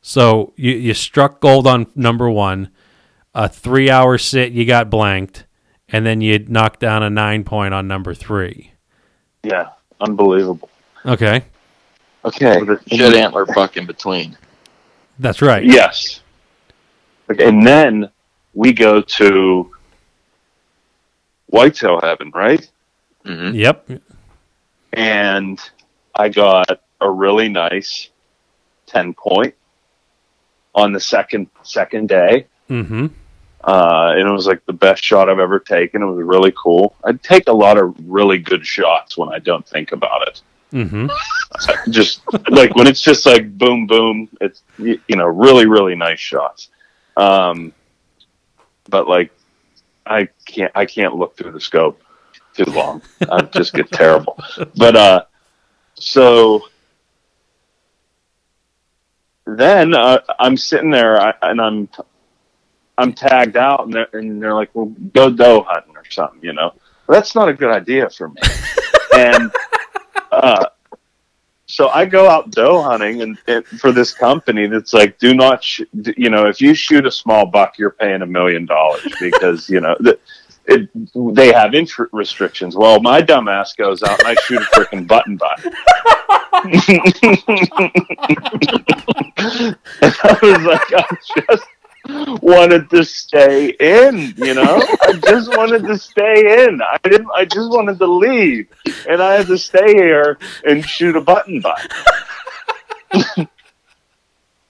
So you you struck gold on number one, a three hour sit you got blanked, and then you knocked down a nine point on number three. Yeah, unbelievable. Okay, Okay. Shed antler buck in between. that's right. Yes. Okay, and then we go to whitetail heaven, right? hmm Yep. And I got a really nice ten point on the second second day. Mm-hmm. Uh, and it was like the best shot I've ever taken. It was really cool. I take a lot of really good shots when I don't think about it. Mm-hmm. just like when it's just like boom, boom. It's you know really, really nice shots. Um, but like I can't, I can't look through the scope too long. I just get terrible. But uh, so then uh, I'm sitting there I, and I'm I'm tagged out, and they're, and they're like, "Well, go doe hunting or something," you know. Well, that's not a good idea for me. and uh, so I go out doe hunting, and, and for this company that's like, "Do not, sh- you know, if you shoot a small buck, you're paying a million dollars because you know." The, it, they have entry restrictions. Well, my dumbass goes out and I shoot a freaking button buck. and I was like, I just wanted to stay in, you know? I just wanted to stay in. I didn't I just wanted to leave. And I had to stay here and shoot a button buck.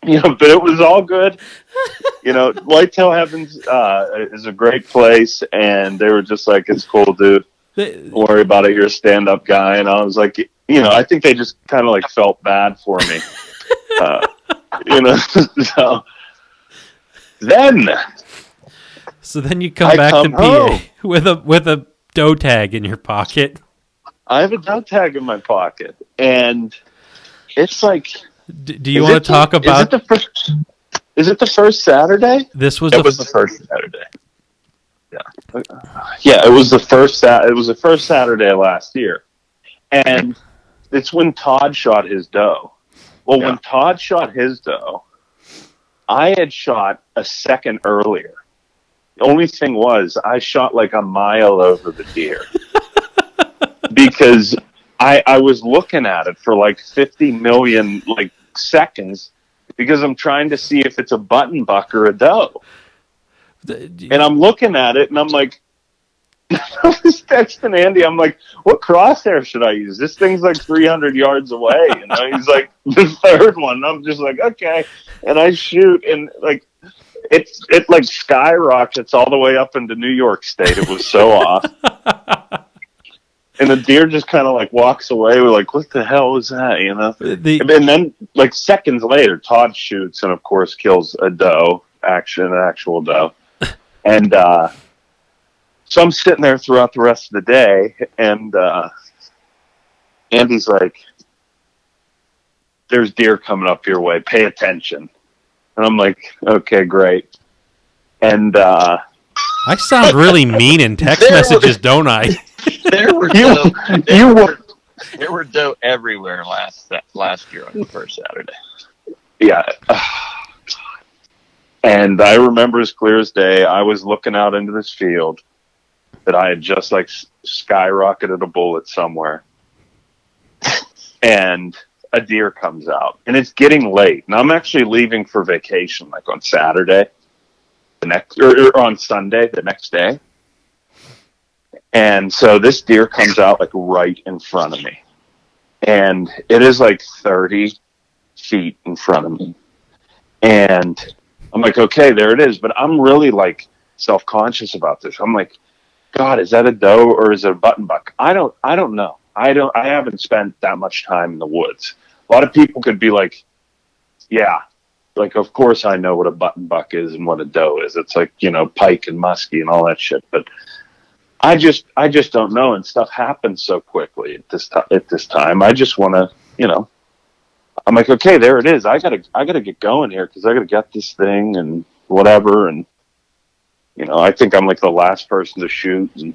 you know, but it was all good. You know, Whitetail Heavens uh, is a great place, and they were just like, "It's cool, dude. Don't worry about it. You're a stand-up guy." And I was like, you know, I think they just kind of like felt bad for me, uh, you know. so then, So then you come I back come to PA with a with a doe tag in your pocket. I have a dog tag in my pocket, and it's like, D- do you is want to talk the- about Is it the first? Is it the first Saturday? this? Was It the was the first Saturday. Yeah, uh, yeah, it was the first. Sat- It was the first Saturday last year, and it's when Todd shot his doe. Well, when Todd shot his doe, I had shot a second earlier. The only thing was, I shot like a mile over the deer because I I was looking at it for like fifty million like seconds because I'm trying to see if it's a button buck or a doe and I'm looking at it and I'm like, I was texting Andy. I'm like, what crosshair should I use? This thing's like 300 yards away. You know, he's like the third one. And I'm just like, okay. And I shoot and like, it's it like skyrockets all the way up into New York State. It was so off. And the deer just kind of like walks away. We're like, what the hell was that? You know? the And then, like seconds later, Todd shoots and, of course, kills a doe, action, an actual doe. And uh, so I'm sitting there throughout the rest of the day, and uh, Andy's like, "There's deer coming up your way. Pay attention." And I'm like, "Okay, great." And uh, I sound really mean in text messages, don't I? There were You- doe, there you were, there were doe everywhere last last year on the first Saturday. yeah. And I remember as clear as day, I was looking out into this field that I had just like skyrocketed a bullet somewhere. and a deer comes out. And it's getting late. And I'm actually leaving for vacation like on Saturday, the next, or, or on Sunday, the next day. And so this deer comes out like right in front of me. And it is like 30 feet in front of me. And I'm like, okay, there it is. But I'm really like self conscious about this. I'm like, God, is that a doe or is it a button buck? I don't, I don't know. I don't, I haven't spent that much time in the woods. A lot of people could be like, yeah, like, of course I know what a button buck is and what a doe is. It's like, you know, pike and muskie and all that shit. But I just, I just don't know. And stuff happens so quickly at this time, at this time. I just want to, you know, I'm like, okay, there it is. I gotta, I gotta get going here because I gotta get this thing and whatever. And you know, I think I'm like the last person to shoot. And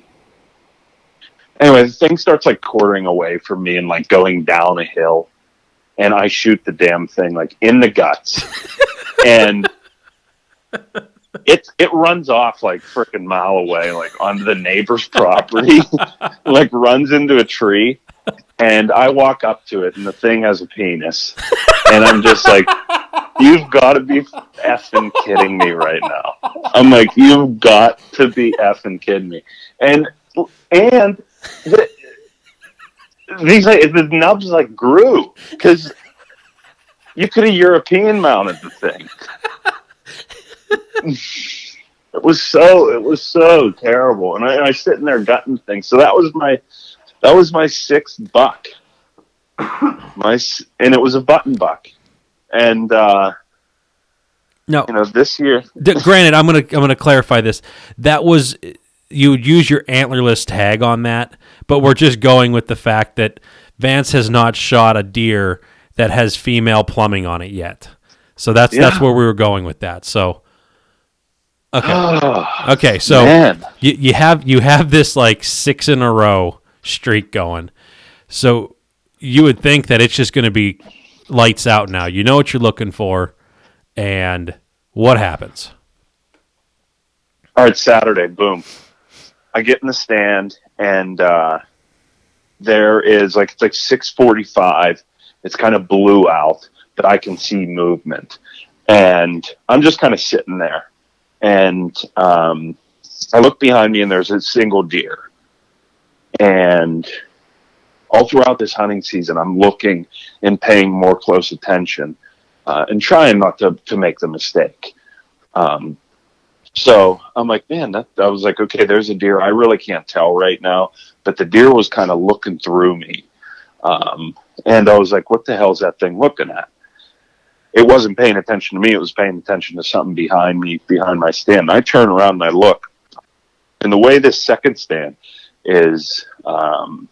anyway, the thing starts like quartering away from me and like going down a hill, and I shoot the damn thing like in the guts, and it it runs off like freaking mile away, like onto the neighbor's property, like runs into a tree and I walk up to it, and the thing has a penis, and I'm just like, "You've got to be effing kidding me right now!" I'm like, "You've got to be effing kidding me!" And and the, these like the nubs like grew because you could have European mounted the thing. It was so it was so terrible, and I, and I sitting there gutting things. So that was my that was my sixth buck. My and it was a button buck, and uh, No, you know this year D- granted, I'm gonna I'm gonna clarify this. That was you would use your antlerless tag on that, but we're just going with the fact that Vance has not shot a deer that has female plumbing on it yet. So that's that's where we were going with that. So okay, Oh, okay. So man. you, you have you have this like six in a row streak going. So you would think that it's just going to be lights out now. You know what you're looking for, and what happens? All right, Saturday, boom. I get in the stand and uh, there is like it's like six forty five. It's kind of blue out, but I can see movement. And I'm just kind of sitting there. And um, I look behind me and there's a single deer. And all throughout this hunting season, I'm looking and paying more close attention uh, and trying not to, to make the mistake. Um, so I'm like, man, that, I was like, okay, there's a deer. I really can't tell right now, but the deer was kind of looking through me. Um, and I was like, what the hell's that thing looking at? It wasn't paying attention to me. It was paying attention to something behind me, behind my stand. And I turn around and I look. And the way this second stand is, um,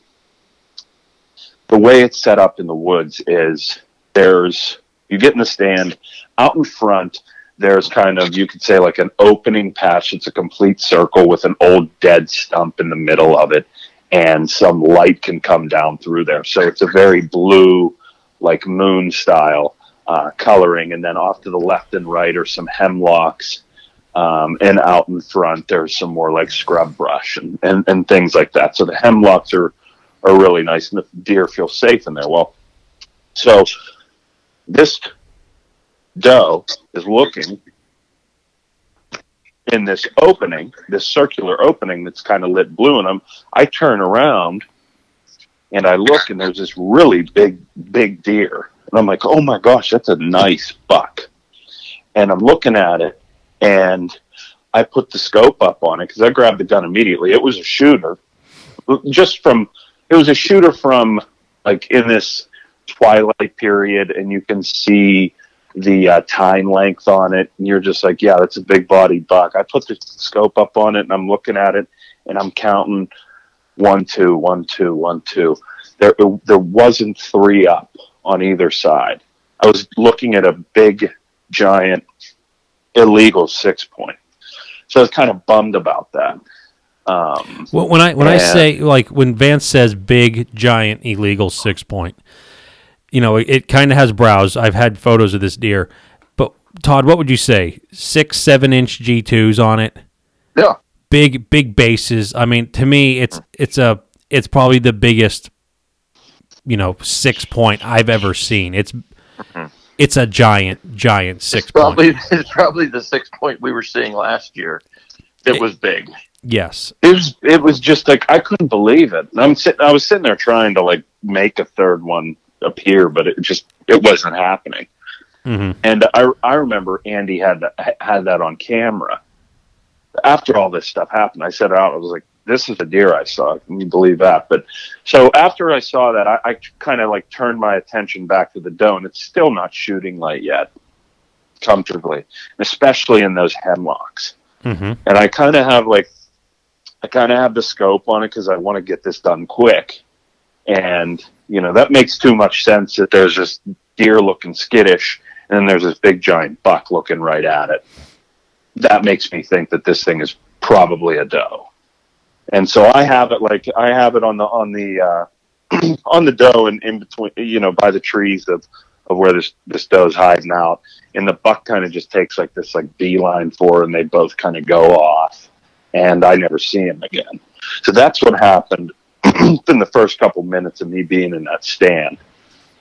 the way it's set up in the woods is there's, you get in the stand out in front there's kind of you could say like an opening patch it's a complete circle with an old dead stump in the middle of it and some light can come down through there so it's a very blue like moon style uh, coloring and then off to the left and right are some hemlocks um, and out in front there's some more like scrub brush and, and, and things like that. So the hemlocks are are really nice and the deer feel safe in there. Well so this doe is looking in this opening, this circular opening that's kind of lit blue, and I'm I turn around and I look, and there's this really big, big deer, and I'm like, oh my gosh, that's a nice buck, and I'm looking at it, and I put the scope up on it because I grabbed the gun immediately. It was a shooter, just from it was a shooter from like in this twilight period, and you can see the uh, tine length on it, and you're just like, yeah, that's a big body buck. I put the scope up on it, and I'm looking at it, and I'm counting one, two, one, two, one, two. There, there wasn't three up on either side. I was looking at a big, giant, illegal six point. So I was kind of bummed about that. Um, Well, when I when I say like when Vance says big giant illegal six point, you know it, it kind of has brows. I've had photos of this deer, but Todd, what would you say? Six seven inch G twos on it, Yeah. big big bases. I mean, to me, it's it's a it's probably the biggest, you know, six point I've ever seen. It's it's a giant giant six It's point. probably it's probably the six point we were seeing last year. It was big. Yes, it was it was just like I couldn't believe it. I'm sitting I was sitting there trying to like make a third one appear, but it just it wasn't happening. hmm And I I remember Andy had that, had that on camera. After all this stuff happened, I said out I was like, "This is a deer I saw." Can you believe that? But so after I saw that, I, I kind of like turned my attention back to the doe, and it's still not shooting light yet, comfortably, especially in those hemlocks hmm and I kind of have like I kind of have the scope on it because I want to get this done quick, and you know that makes too much sense that there's this deer looking skittish, and then there's this big giant buck looking right at it. That makes me think that this thing is probably a doe, and so I have it like I have it on the on the uh, on the doe and in between, you know, by the trees of of where this this doe's hiding out, and the buck kind of just takes like this like beeline for, and they both kind of go off, and I never see him again. So that's what happened in the first couple minutes of me being in that stand,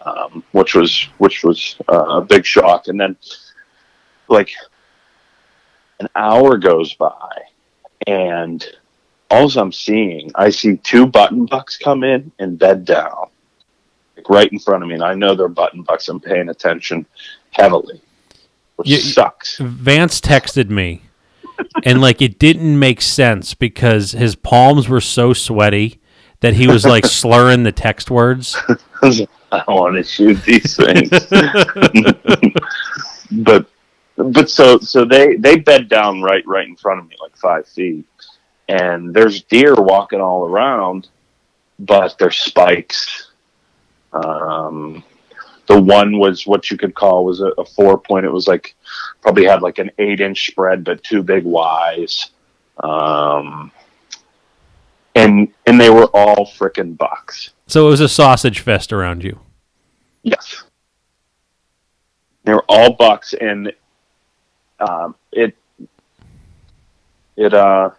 um, which was which was uh, a big shock, and then like an hour goes by, and all I'm seeing, I see two button bucks come in and bed down, like right in front of me, and I know they're button bucks. I'm paying attention heavily, which You- sucks. Vance texted me, and like it didn't make sense because his palms were so sweaty that he was like slurring the text words. I want to shoot these things, but but so so they they bed down right right in front of me, like five feet, and there's deer walking all around, but they're spikes. Um, the one was what you could call was a, a four point. It was like probably had like an eight inch spread, but two big Ys. Um, and and they were all frickin' bucks. So it was a sausage fest around you. Yes. They were all bucks, and um, it it uh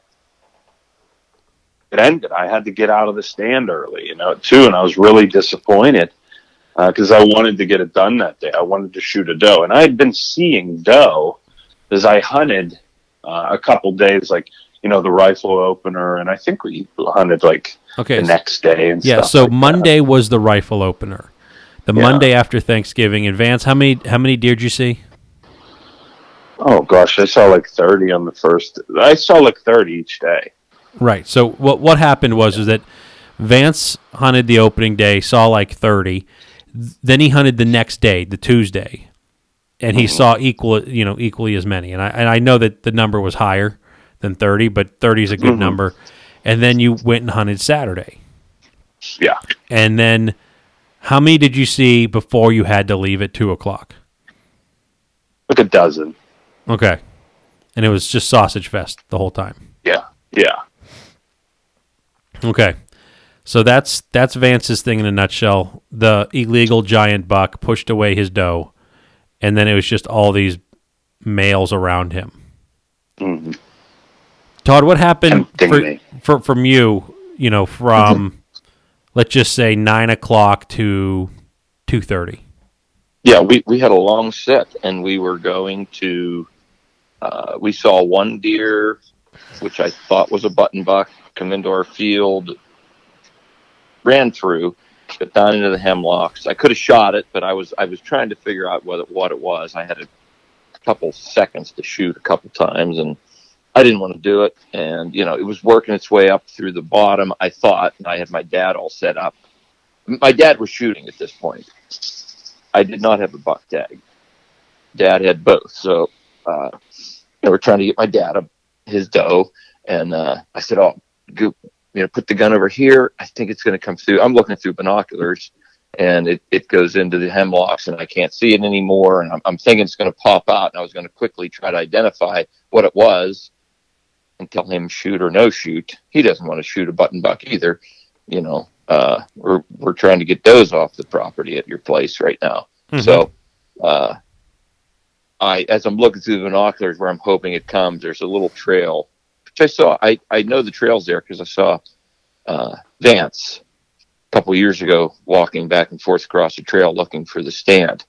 it ended. I had to get out of the stand early, you know, too, and I was really disappointed because I wanted to get it done that day. I wanted to shoot a doe, and I had been seeing doe as I hunted uh, a couple days, like you know, the rifle opener, and I think we hunted like Okay. the next day and yeah. So like that. Monday was the rifle opener. The Yeah. Monday after Thanksgiving. Advance. How many? How many deer did you see? Oh gosh, I saw like thirty on the first. I saw like thirty each day. Right. So what what happened was is that Vance hunted the opening day, saw like thirty. Then he hunted the next day, the Tuesday, and he saw equal, you know, equally as many. And I and I know that the number was higher than thirty, but thirty is a good Mhm. number. And then you went and hunted Saturday. Yeah, And then how many did you see before you had to leave at two o'clock? like a dozen. Okay. And it was just sausage fest the whole time. Yeah, yeah. Okay. So that's that's Vance's thing in a nutshell. The illegal giant buck pushed away his doe, and then it was just all these males around him. hmm Todd, what happened for, for, from you? You know, from let's just say nine o'clock to two thirty. Yeah, we, we had a long set and we were going to, uh, we saw one deer, which I thought was a button buck, come into our field, ran through, got down into the hemlocks. I could have shot it, but I was, I was trying to figure out what it, what it was. I had a couple seconds to shoot a couple times and I didn't want to do it. And, you know, it was working its way up through the bottom. I thought, and I had my dad all set up. My dad was shooting at this point. I did not have a buck tag. Dad had both. So uh, they were trying to get my dad a, his doe. And uh, I said, oh, go, you know, put the gun over here. I think it's going to come through. I'm looking through binoculars and it, it goes into the hemlocks and I can't see it anymore. And I'm, I'm thinking it's going to pop out. And I was going to quickly try to identify what it was and tell him shoot or no shoot. He doesn't want to shoot a button buck either. You know, uh, we're, we're trying to get those off the property at your place right now. So, uh, I, as I'm looking through the binoculars where I'm hoping it comes, there's a little trail, I saw. I, I know the trail's there because I saw, uh, Vance a couple years ago walking back and forth across the trail looking for the stand.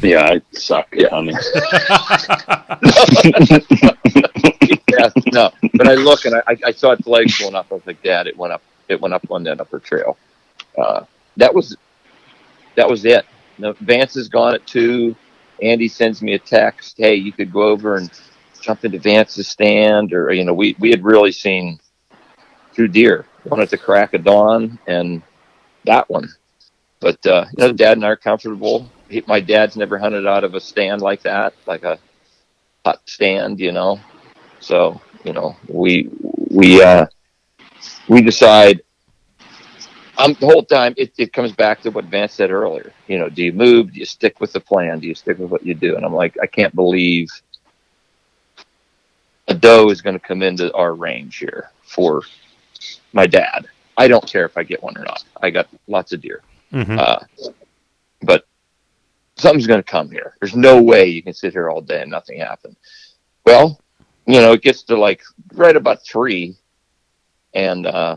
Yeah, I suck at hunting. yeah, no, but I look and I, I- I saw its legs going up. I was like, Dad, it went up. It went up on that upper trail. Uh, that was that was it. No, Vance is gone at two. Andy sends me a text. Hey, you could go over and jump into Vance's stand, or you know, we we had really seen two deer. One at the crack of dawn, and that one. But uh, you know, Dad and I are comfortable. He, my dad's never hunted out of a stand like that, like a hot stand, you know. So you know, we we uh, we decide. Um, the whole time it, it comes back to what Vance said earlier. You know, do you move? Do you stick with the plan? Do you stick with what you do? And I'm like, I can't believe a doe is going to come into our range here for my dad. I don't care if I get one or not. I got lots of deer. Mhm. Uh, but something's going to come here. There's no way you can sit here all day and nothing happen. Well, you know, it gets to like right about three, and uh,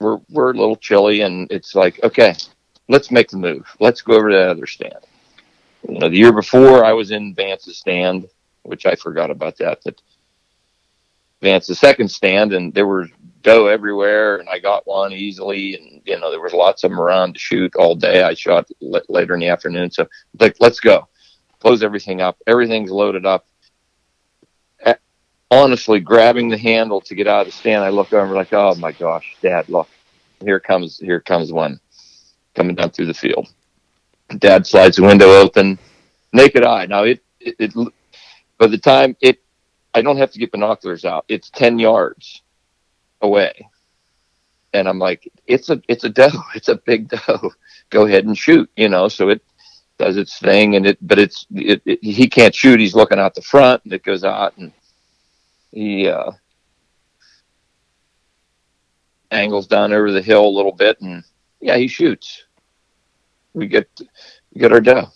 we're we're a little chilly, and it's like, okay, let's make the move. Let's go over to that other stand. You know, the year before I was in Vance's stand, which I forgot about that. That Vance's second stand, and there were doe everywhere, and I got one easily. And you know, there was lots of them around to shoot all day. I shot l- later in the afternoon, so like, let's go, close everything up. Everything's loaded up. Honestly, grabbing the handle to get out of the stand, I look over like, oh my gosh, Dad, look, here comes here comes one coming down through the field. Dad slides the window open, naked eye. Now it, it, it by the time it, I don't have to get binoculars out. It's ten yards away, and I'm like, it's a it's a doe. It's a big doe. Go ahead and shoot. You know, so it does its thing, and it but it's it, it, he can't shoot. He's looking out the front, and it goes out, and he uh, angles down over the hill a little bit, and yeah, he shoots. We get we get our doe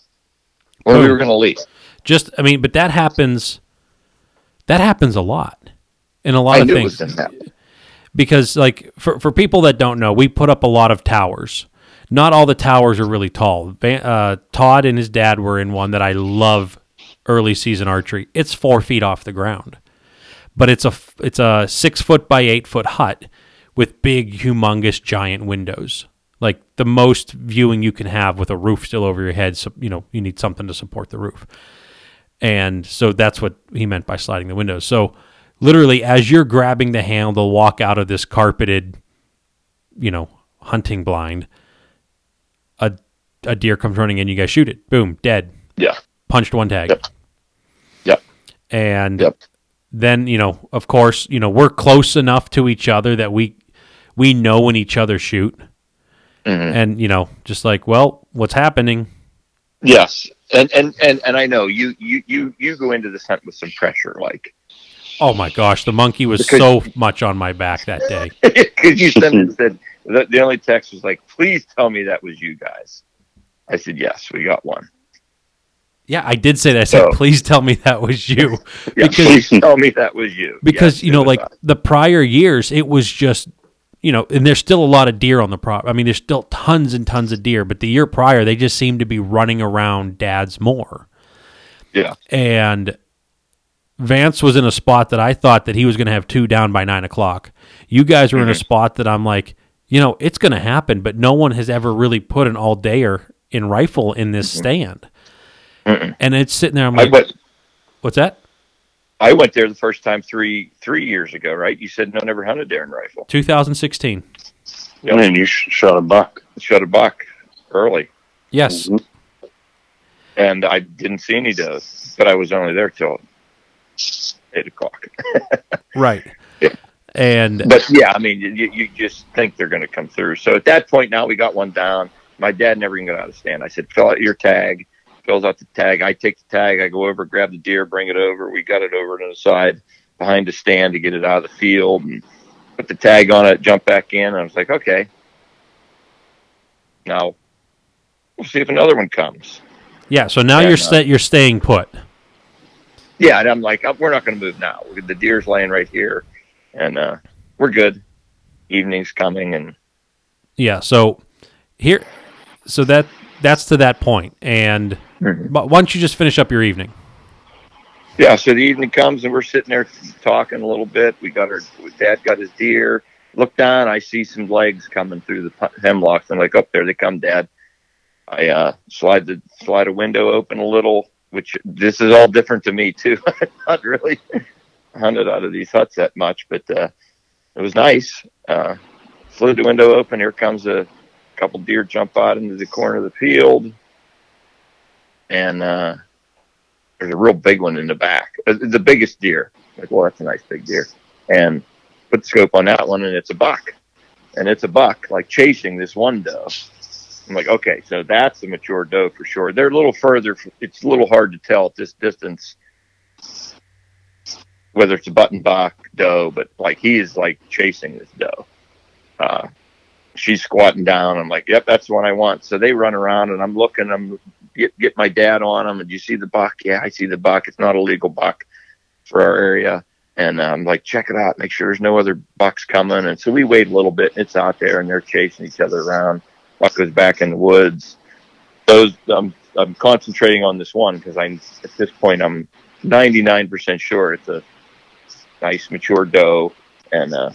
when we were going to leave. Just, I mean, but that happens. That happens a lot in a lot I of things. because like for for people that don't know, we put up a lot of towers. Not all the towers are really tall. Uh, Todd and his dad were in one that I love. Early season archery. It's four feet off the ground, but it's a it's a six foot by eight foot hut with big, humongous, giant windows. Like the most viewing you can have with a roof still over your head. So you know you need something to support the roof, and so that's what he meant by sliding the windows. So literally as you're grabbing the handle walk out of this carpeted you know hunting blind a a deer comes running in you guys shoot it boom dead Yeah. punched one tag Yep. Yep. and Yep. then you know of course you know we're close enough to each other that we we know when each other shoot Mhm. and you know just like well what's happening Yes, and and and and I know you you you you go into this hunt with some pressure, like oh my gosh the monkey was Because- so much on my back that day because you sent and said the, the only text was like, "Please tell me that was you guys." I said, "Yes, we got one." yeah i did say that i said So- please tell me that was you Yeah, Because- please tell me that was you. because Yes, you know like us. the prior years it was just you know and there's still a lot of deer on the prop i mean there's still tons and tons of deer but the year prior they just seemed to be running around dads more. Yeah, and vance was in a spot that i thought that he was going to have two down by nine o'clock. You guys were in a Mm-hmm. spot that i'm like you know it's going to happen but no one has ever really put an all dayer in rifle in this stand. Mm-mm. and it's sitting there i'm like what's that I went there the first time three three years ago, right? You said no, never hunted deer in rifle. 2016 Yep. And you shot a buck. Shot a buck early, yes Mhm. and I didn't see any does, but I was only there till eight o'clock. right Yeah. and But yeah, I mean, you, you just think they're going to come through. So at that point, now we got one down. My dad never even got out of stand. I said, fill out your tag. Fills out the tag. I take the tag. I go over, grab the deer, bring it over. We got it over to the side behind the stand to get it out of the field and put the tag on it, jump back in. I was like, okay. Now we'll see if another one comes. Yeah, so now you're no. sta- you're staying put. Yeah, and I'm like, oh, we're not going to move now. The deer's laying right here, and uh, we're good. Evening's coming, and Yeah, so here, so that that's to that point, and Mhm. but why don't you just finish up your evening? yeah. So the evening comes, and we're sitting there talking a little bit. We got our dad got his deer. Look down, I see some legs coming through the hemlocks. I'm like, oh, there they come, Dad. I uh, slide the slide a window open a little, which this is all different to me too. I'm not really hunted out of these huts that much, but uh, it was nice. Uh, flew the window open. Here comes a couple deer jump out into the corner of the field, and uh, there's a real big one in the back. Uh, The biggest deer. Like, well, that's a nice big deer. And put the scope on that one, and it's a buck. And it's a buck, like chasing this one doe. I'm like, okay, so that's a mature doe for sure. They're a little further. It's a little hard to tell at this distance whether it's a button buck doe, but like he is like chasing this doe. Uh, she's squatting down. I'm like, yep, that's the one I want. So they run around, and I'm looking. I'm get get my dad on them. And you see the buck? Yeah, I see the buck. It's not a legal buck for our area. And I'm like, check it out. Make sure there's no other bucks coming. And so we wait a little bit. It's out there, and they're chasing each other around. Buck goes back in the woods. Those I'm I'm concentrating on this one because I'm at this point I'm 99% sure it's a nice mature doe, and uh,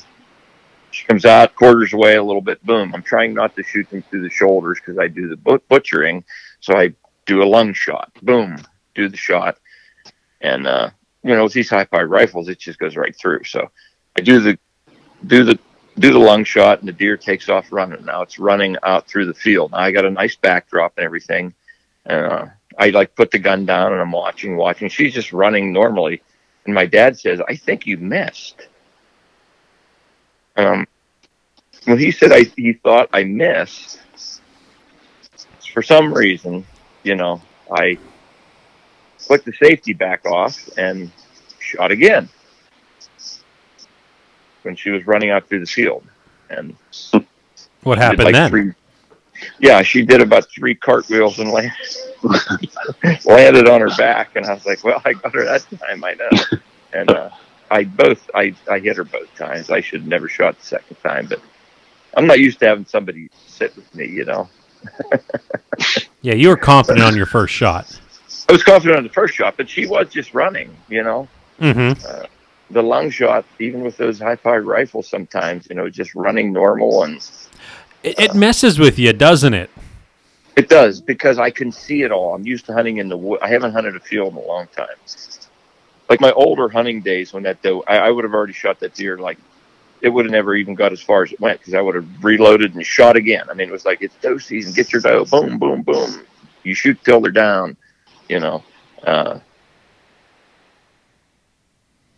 She comes out, quarters away a little bit. Boom! I'm trying not to shoot them through the shoulders because I do the butchering. So I do a lung shot. Boom! Do the shot, and uh, you know with these high powered rifles, it just goes right through. So I do the do the do the lung shot, and the deer takes off running. Now it's running out through the field. Now I got a nice backdrop and everything. And uh, I like put the gun down and I'm watching, watching. She's just running normally, and my dad says, "I think you missed." Um, when he said I, he thought I missed, for some reason, you know, I put the safety back off and shot again when she was running out through the field. And What happened like then? three- yeah, she did about three cartwheels and landed, landed on her back, and I was like, "Well, I got her that time, I know." And uh, I both, I, I hit her both times. I should have never shot the second time, but I'm not used to having somebody sit with me. You know, Yeah, you were confident on your first shot. I was confident on the first shot, but she was just running. You know, Mm-hmm. the lung shot, even with those high-powered rifles, sometimes you know, just running normal and It, it messes with you, doesn't it? It does because I can see it all. I'm used to hunting in the wood. I haven't hunted a field in a long time. Like my older hunting days, when that doe, I, I would have already shot that deer. Like it would have never even got as far as it went because I would have reloaded and shot again. I mean, it was like it's doe season. Get your doe. Boom, boom, boom. You shoot till they're down. You know. Uh,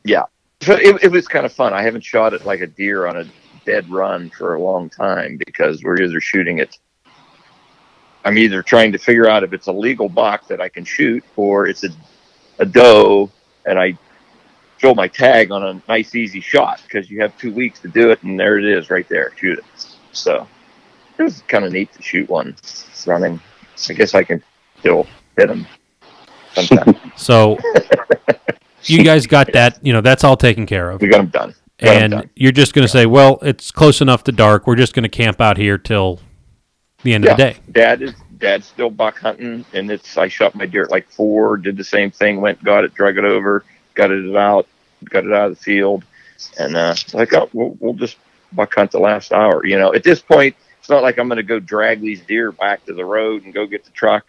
yeah. So it, it was kind of fun. I haven't shot it like a deer on a dead run for a long time because we're either shooting it I'm either trying to figure out if it's a legal buck that I can shoot or it's a, a doe and I throw my tag on a nice easy shot because you have two weeks to do it and there it is right there. Shoot it. So it was kind of neat to shoot one running. I guess I can still hit them sometimes. So you guys got that, you know, that's all taken care of. we got them done. Got And done. you're just going to say, well, it's close enough to dark. We're just going to camp out here till the end of the day. Dad is dad's still buck hunting, and it's I shot my deer at like four. Did the same thing. Went, got it, drug it over, got it out, got it out of the field, and uh, like oh, we'll, we'll just buck hunt the last hour. You know, at this point, it's not like I'm going to go drag these deer back to the road and go get the truck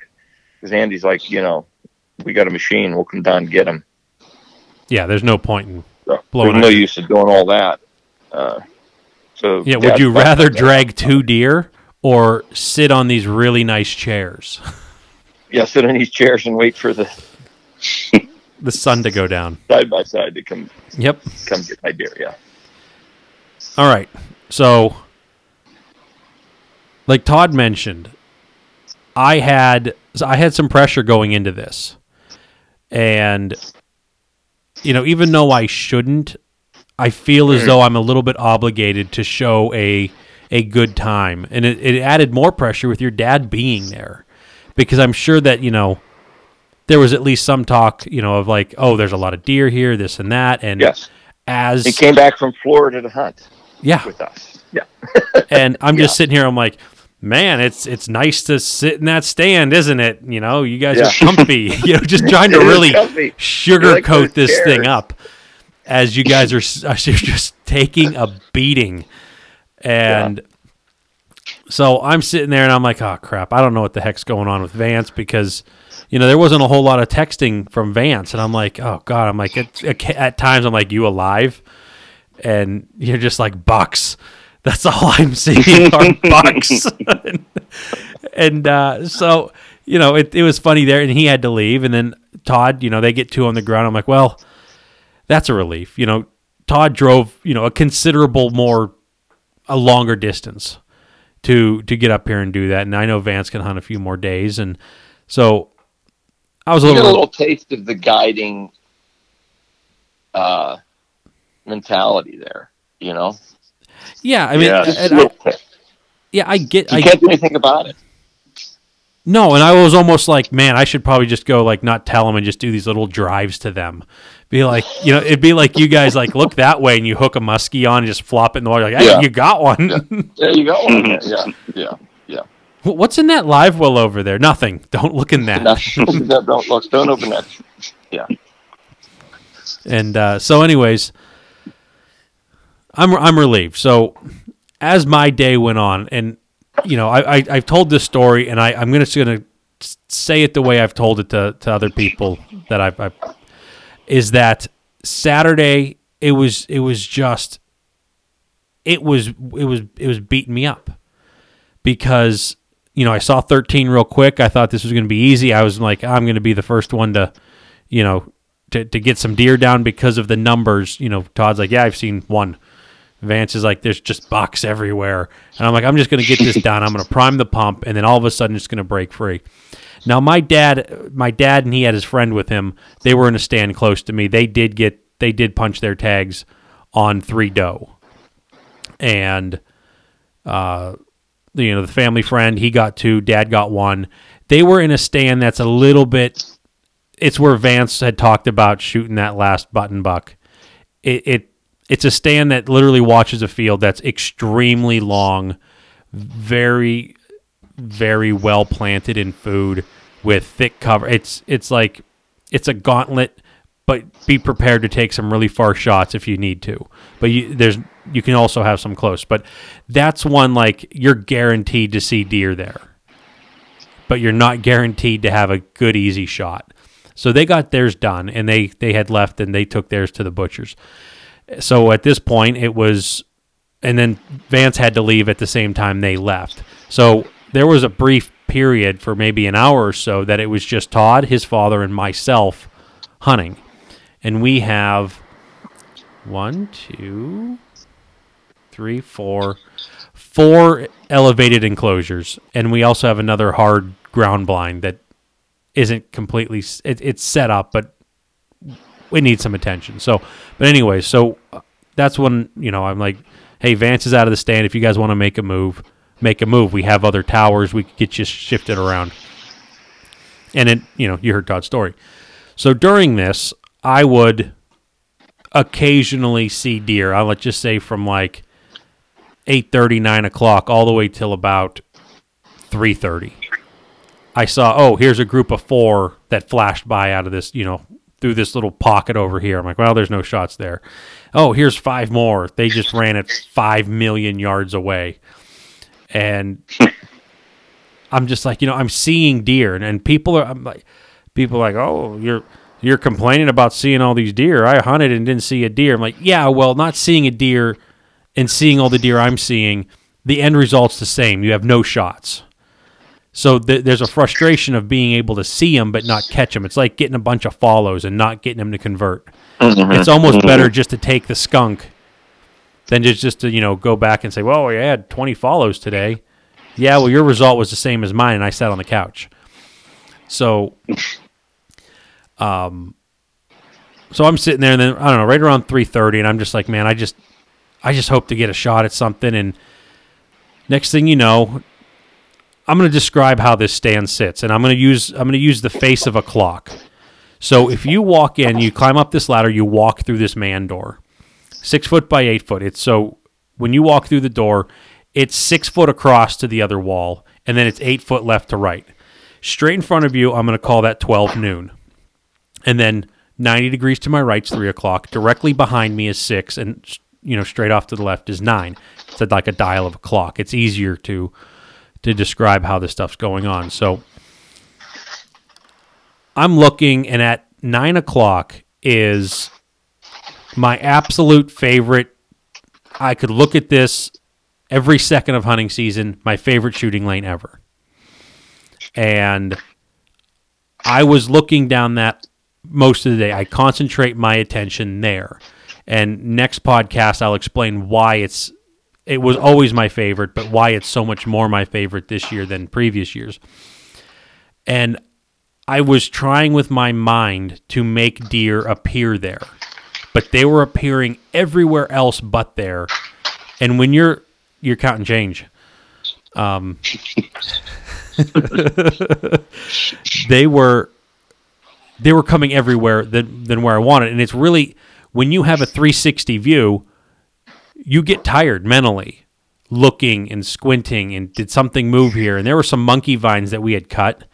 because Andy's like, you know, we got a machine. We'll come down and get them. Yeah, there's no point in. So Blowing there's no use of doing all that. Uh, so Yeah, would you rather drag two deer or sit on these really nice chairs? Yeah, sit on these chairs and wait for the the sun to go down. side by side to come Yep. come get my deer. Yeah. All right. So, like Todd mentioned, I had I had some pressure going into this, and you know, even though I shouldn't, I feel as mm. though I'm a little bit obligated to show a a good time, and it, it added more pressure with your dad being there, because I'm sure that you know. There was at least some talk, you know, of like, oh, there's a lot of deer here, this and that, and Yes. as He came back from Florida to hunt yeah, with us. Yeah. and I'm just Yeah. sitting here. I'm like, man, it's it's nice to sit in that stand, isn't it? You know, you guys Yeah. are comfy. you know, just trying to really comfy. like sugarcoat those this thing up as you guys are, s- are just taking a beating, and. So I'm sitting there and I'm like, oh crap, I don't know what the heck's going on with Vance because, you know, there wasn't a whole lot of texting from Vance, and I'm like, oh god, I'm like, at, at times I'm like, you alive? and you're just like bucks. That's all I'm seeing are bucks. and and, uh, so, you know, it, it was funny there, and he had to leave. And then Todd, you know, they get two on the ground. I'm like, well, that's a relief. You know, Todd drove, you know, a considerable more, a longer distance to to get up here and do that. And I know Vance can hunt a few more days, and so I was a little, get a little taste of the guiding uh, mentality there. You know, yeah. I mean, Yeah, Just and a I- little taste. yeah, I get, you I can't do anything about it. No, and I was almost like, man, I should probably just go like not tell them and just do these little drives to them. Be like, you know, it'd be like you guys like look that way and you hook a muskie on and just flop it in the water. Like, hey, Yeah. you got one. There you go. yeah, yeah, yeah. What's in that live well over there? Nothing. Don't look in that. Don't, don't look. Don't open that. Yeah. And uh, so, anyways, I'm I'm relieved. So as my day went on, and you know, I, I I've told this story, and I I'm gonna just gonna say it the way I've told it to to other people that I've, I've is that Saturday it was it was just it was it was it was beating me up because you know I saw 13 real quick. I thought this was going to be easy. I was like I'm going to be the first one to you know to to get some deer down because of the numbers. You know, Todd's like, yeah, I've seen one. Vance is like, there's just bucks everywhere, and I'm like, I'm just going to get this done. I'm going to prime the pump, and then all of a sudden it's going to break free. Now my dad, my dad, and he had his friend with him. They were in a stand close to me. They did get, they did punch their tags on three doe, and uh, you know the family friend he got two, dad got one. They were in a stand that's a little bit. It's where Vance had talked about shooting that last button buck. It, it it's a stand that literally watches a field that's extremely long, very very well planted in food with thick cover. It's it's like it's a gauntlet, but be prepared to take some really far shots if you need to. But you, there's you can also have some close. But that's one like you're guaranteed to see deer there, but you're not guaranteed to have a good easy shot. So they got theirs done, and they they had left, and they took theirs to the butchers. So at this point, it was, and then Vance had to leave at the same time they left. So there was a brief period for maybe an hour or so that it was just Todd, his father, and myself hunting. And we have one, two, three, four, four elevated enclosures. And we also have another hard ground blind that isn't completely, it, it's set up, but we need some attention. So, but anyway, so uh, that's when, you know, I'm like, hey, Vance is out of the stand. If you guys want to make a move, make a move. We have other towers. We could get you shifted around. And it, you know, you heard Todd's story. So during this, I would occasionally see deer. I'll just say from like eight thirty, nine o'clock, all the way till about three thirty. I saw, oh, here's a group of four that flashed by out of this, you know, through this little pocket over here. I'm like, well, there's no shots there. Oh, here's five more. They just ran it five million yards away and I'm just like, you know, I'm seeing deer, and, and people are, I'm like, people are like, oh, you're you're complaining about seeing all these deer. I hunted and didn't see a deer. I'm like, yeah, well, not seeing a deer and seeing all the deer I'm seeing, the end result's the same. You have no shots. So th- there's a frustration of being able to see them but not catch them. It's like getting a bunch of follows and not getting them to convert. Mm-hmm. It's almost mm-hmm. better just to take the skunk than just just to you know go back and say, well, I had 20 follows today. Yeah, well, your result was the same as mine, and I sat on the couch. So, um, so I'm sitting there, and then I don't know, right around 3:30, and I'm just like, man, I just, I just hope to get a shot at something. And next thing you know, I'm going to describe how this stand sits, and I'm going to use I'm going to use the face of a clock. So if you walk in, you climb up this ladder, you walk through this man door six foot by eight foot. It's so when you walk through the door, it's six foot across to the other wall, and then it's eight foot left to right. Straight in front of you, I'm going to call that 12 noon. And then 90 degrees to my right is 3 o'clock. Directly behind me is 6, and you know straight off to the left is 9. It's like a dial of a clock. It's easier to to describe how this stuff's going on. So I'm looking, and at 9 o'clock is my absolute favorite. I could look at this every second of hunting season. My favorite shooting lane ever. And I was looking down that most of the day. I concentrate my attention there. And next podcast, I'll explain why it's. It was always my favorite, but why it's so much more my favorite this year than previous years. And I was trying with my mind to make deer appear there but they were appearing everywhere else but there. And when you're you're counting change, um, they were they were coming everywhere than than where I wanted, and it's really when you have a 360 view, you get tired mentally looking and squinting and did something move here and there were some monkey vines that we had cut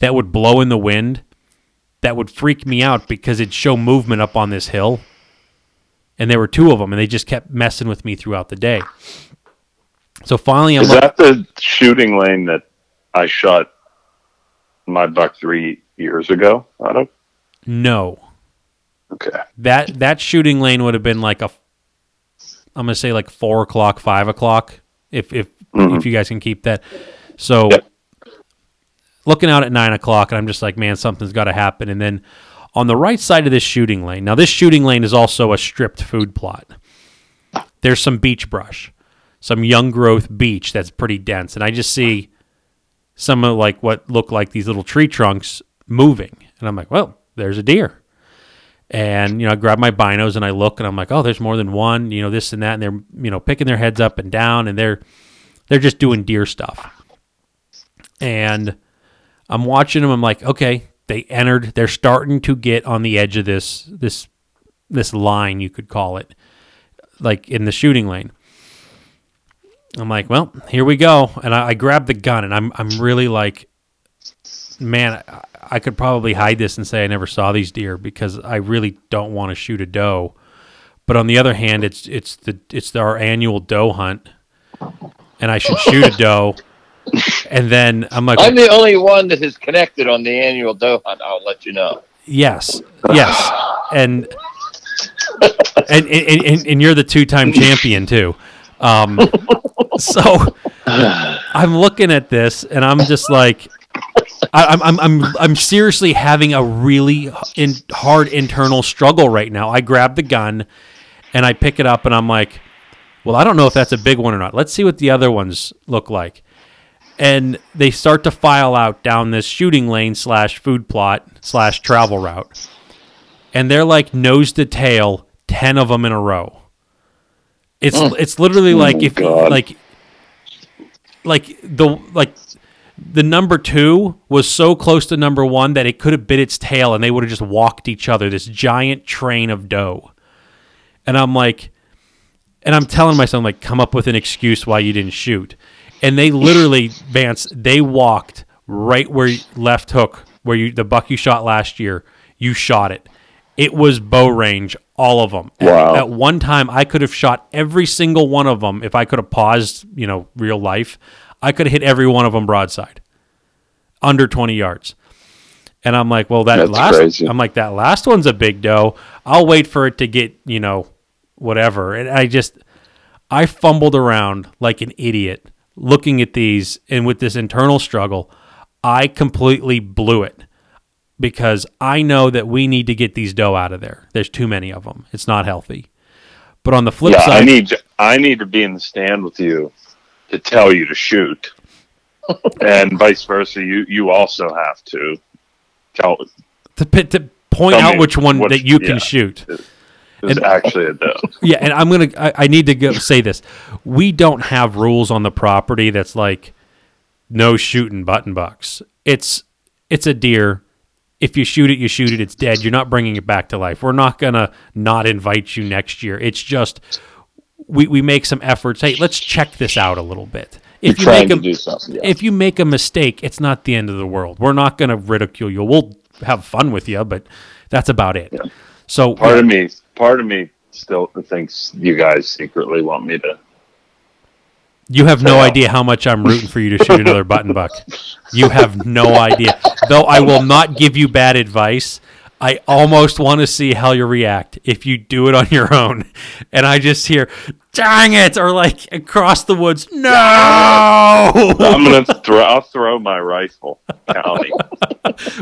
that would blow in the wind that would freak me out because it'd show movement up on this hill and there were two of them, and they just kept messing with me throughout the day. So finally, I'm Is like, that the shooting lane that I shot my buck three years ago out of? no, Okay. that that shooting lane would have been like a, I'm gonna say like four o'clock, five o'clock, if if Mhm. if you guys can keep that. So Yep. looking out at nine o'clock, and I'm just like, man, something's got to happen. And then on the right side of this shooting lane, now this shooting lane is also a stripped food plot. There's some beech brush, some young growth beech that's pretty dense, and I just see some of like what look like these little tree trunks moving, and I'm like, well, there's a deer. And you know, I grab my binos and I look, and I'm like, oh, there's more than one. You know, this and that, and they're you know picking their heads up and down, and they're they're just doing deer stuff. And I'm watching them. I'm like, okay, they entered. They're starting to get on the edge of this this this line, you could call it, like in the shooting lane. I'm like, well, here we go, and I, I grab the gun, and I'm I'm really like, man, I, I could probably hide this and say I never saw these deer because I really don't want to shoot a doe. But on the other hand, it's it's the it's our annual doe hunt, and I should shoot a doe. And then I'm like, I'm the only one that is connected on the annual doe hunt. I'll let you know. Yes, yes, and and and, and, and you're the two-time champion too. Um, so I'm looking at this, and I'm just like, I, I'm I'm I'm I'm seriously having a really in, hard internal struggle right now. I grab the gun, and I pick it up, and I'm like, well, I don't know if that's a big one or not. Let's see what the other ones look like and they start to file out down this shooting lane slash food plot slash travel route and they're like nose to tail 10 of them in a row it's it's literally like oh if God. like like the like the number two was so close to number one that it could have bit its tail and they would have just walked each other this giant train of doe. And i'm like and i'm telling myself like come up with an excuse why you didn't shoot. And they literally Vance they walked right where you- left hook where you the buck you shot last year you shot it. It was bow range all of them At- at, one time i could have shot every single one of them if i could have paused you know real life i could have hit every one of them broadside under 20 yards and i'm like well that That's last crazy. i'm like that last one's a big doe i'll wait for it to get you know whatever and i just I fumbled around like an idiot looking at these and with this internal struggle, I completely blew it because I know that we need to get these doe out of there. There's too many of them. It's not healthy. But on the flip Yeah, I side, need I need to be in the stand with you to tell you to shoot, and vice versa. You you also have to tell to, to point out which one that you can yeah. shoot. is And- actually a doe. Yeah, and I'm gonna. I, I need to go say this. We don't have rules on the property that's like no shooting button bucks. It's it's a deer. If you shoot it, you shoot it. It's dead. You're not bringing it back to life. We're not gonna not invite you next year. It's just we, we make some efforts. Hey, let's check this out a little bit. If you make a something. Yeah. if you make a mistake, it's not the end of the world. We're not gonna ridicule you. We'll have fun with you, but that's about it. So Part of me, part of me still thinks you guys secretly want me to. You have no Yeah. idea how much I'm rooting for you to shoot another button buck. You have no idea. Though I will not give you bad advice, I almost want to see how you react if you do it on your own. And I just hear, dang it, or like across the woods, no. I'm gonna throw. I'll throw my rifle, county.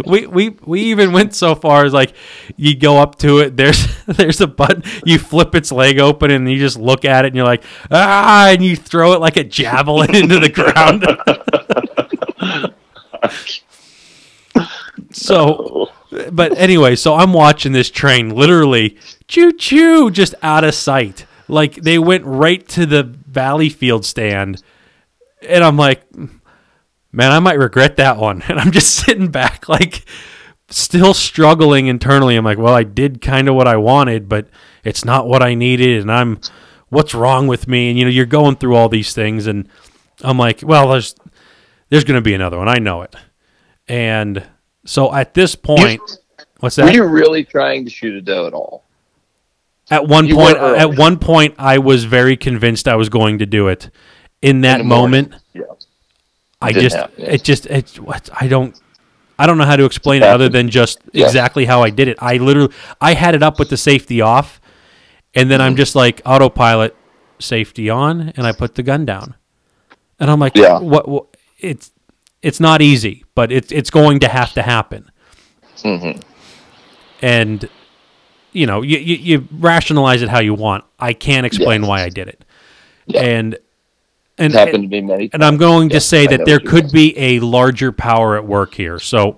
we, we we even went so far as like you go up to it there's there's a button you flip its leg open and you just look at it and you're like ah and you throw it like a javelin into the ground so but anyway so i'm watching this train literally choo choo just out of sight like they went right to the valley field stand and i'm like man, I might regret that one. And I'm just sitting back, like, still struggling internally. I'm like, well, I did kind of what I wanted, but it's not what I needed. And I'm, what's wrong with me? And, you know, you're going through all these things. And I'm like, well, there's, there's going to be another one. I know it. And so at this point, what's that? Were you really trying to shoot a doe at all? At one You point, at one point, I was very convinced I was going to do it. In that morning. moment, Yeah. I didn't just happen, yeah. it just it what I don't I don't know how to explain it other than just Yeah. exactly how I did it. I literally I had it up with the safety off, and then Mm-hmm. I'm just like autopilot safety on, and I put the gun down, and I'm like, Yeah. what, what it's it's not easy, but it's it's going to have to happen, Mhm. and you know you, you you rationalize it how you want. I can't explain Yes. why I did it, Yeah. and and happened to me many times. and I'm going Yeah, to say I that there could mean. be a larger power at work here. So,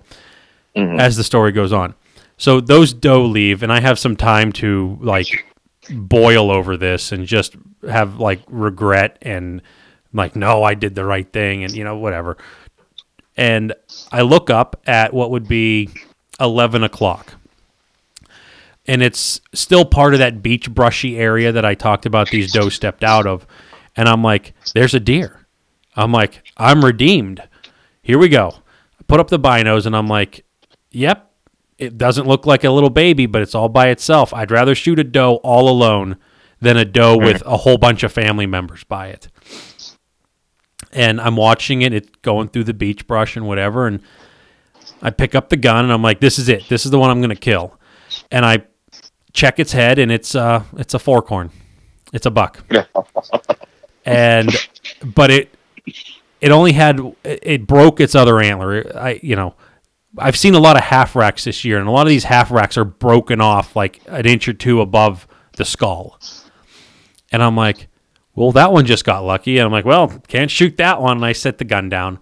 Mhm. as the story goes on, so those doe leave, and I have some time to like boil over this and just have like regret and like, no, I did the right thing, and you know, whatever. And I look up at what would be 11 o'clock. And it's still part of that beech brushy area that I talked about these doe stepped out of. And I'm like, there's a deer. I'm like, I'm redeemed. Here we go. I put up the binos and I'm like, yep, it doesn't look like a little baby, but it's all by itself. I'd rather shoot a doe all alone than a doe hmm. with a whole bunch of family members by it. And I'm watching it, it's going through the beech brush and whatever, and I pick up the gun and I'm like, this is it. This is the one I'm gonna kill. And I check its head and it's uh it's a fork horn. It's a buck. and but it it only had it broke its other antler. I you know I've seen a lot of half racks this year, and a lot of these half racks are broken off like an inch or two above the skull. And I'm like, well, that one just got lucky. And I'm like, well, can't shoot that one. And I set the gun down,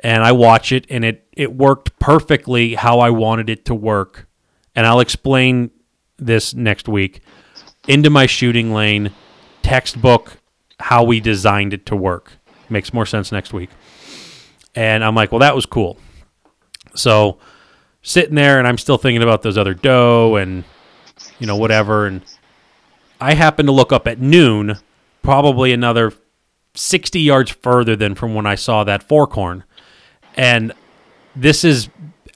and I watch it, and it it worked perfectly how I wanted it to work. And I'll explain this next week into my shooting lane textbook how we designed it to work. Makes more sense next week. And I'm like, well, that was cool. So sitting there and I'm still thinking about those other doe and you know whatever and I happen to look up at noon, probably another 60 yards further than from when I saw that fork horn. And this is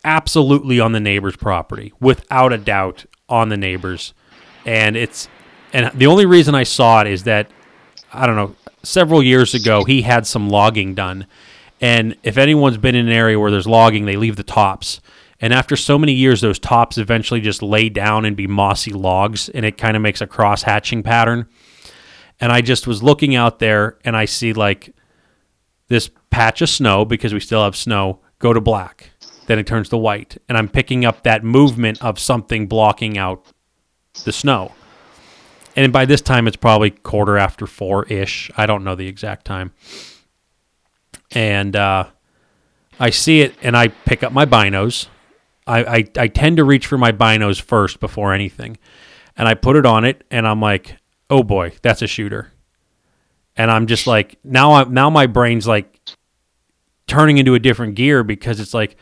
absolutely on the neighbor's property, without a doubt on the neighbor's. And it's and the only reason I saw it is that I don't know, several years ago he had some logging done. And if anyone's been in an area where there's logging, they leave the tops. And after so many years, those tops eventually just lay down and be mossy logs, and it kind of makes a cross hatching pattern. And I just was looking out there, and I see like this patch of snow because we still have snow go to black, then it turns to white, and I'm picking up that movement of something blocking out the snow. And by this time, it's probably quarter after four ish. I don't know the exact time. And uh, I see it, and I pick up my binos. I, I, I tend to reach for my binos first before anything. And I put it on it, and I'm like, oh boy, that's a shooter. And I'm just like, now I'm now my brain's like turning into a different gear because it's like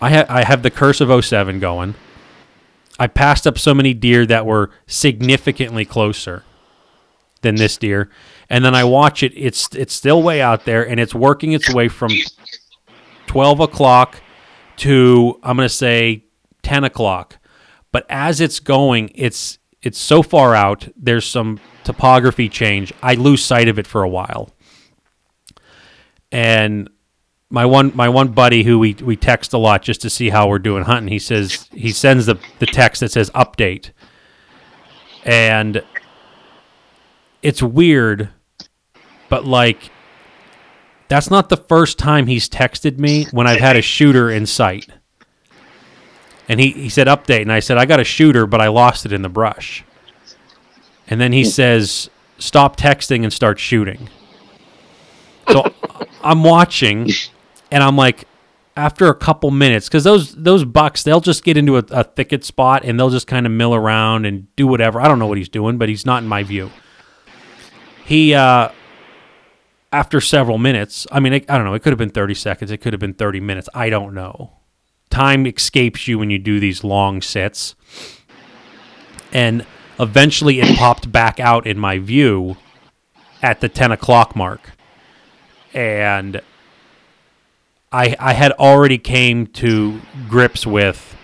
I have I have the curse of 07 going. I passed up so many deer that were significantly closer than this deer, and then I watch it. It's it's still way out there, and it's working its way from twelve o'clock to I'm gonna say ten o'clock. But as it's going, it's it's so far out. There's some topography change. I lose sight of it for a while, and my one my one buddy who we we text a lot just to see how we're doing hunting. He says he sends the the text that says update, and it's weird, but like that's not the first time he's texted me when I've had a shooter in sight. And he, he said update, and I said I got a shooter, but I lost it in the brush. And then he says stop texting and start shooting. So I'm watching, and I'm like, after a couple minutes, because those those bucks they'll just get into a, a thicket spot and they'll just kind of mill around and do whatever. I don't know what he's doing, but he's not in my view. He uh, after several minutes, I mean, I don't know. It could have been 30 seconds. It could have been 30 minutes. I don't know. Time escapes you when you do these long sits. And eventually it popped back out in my view at the 10 o'clock mark. And I, I had already came to grips with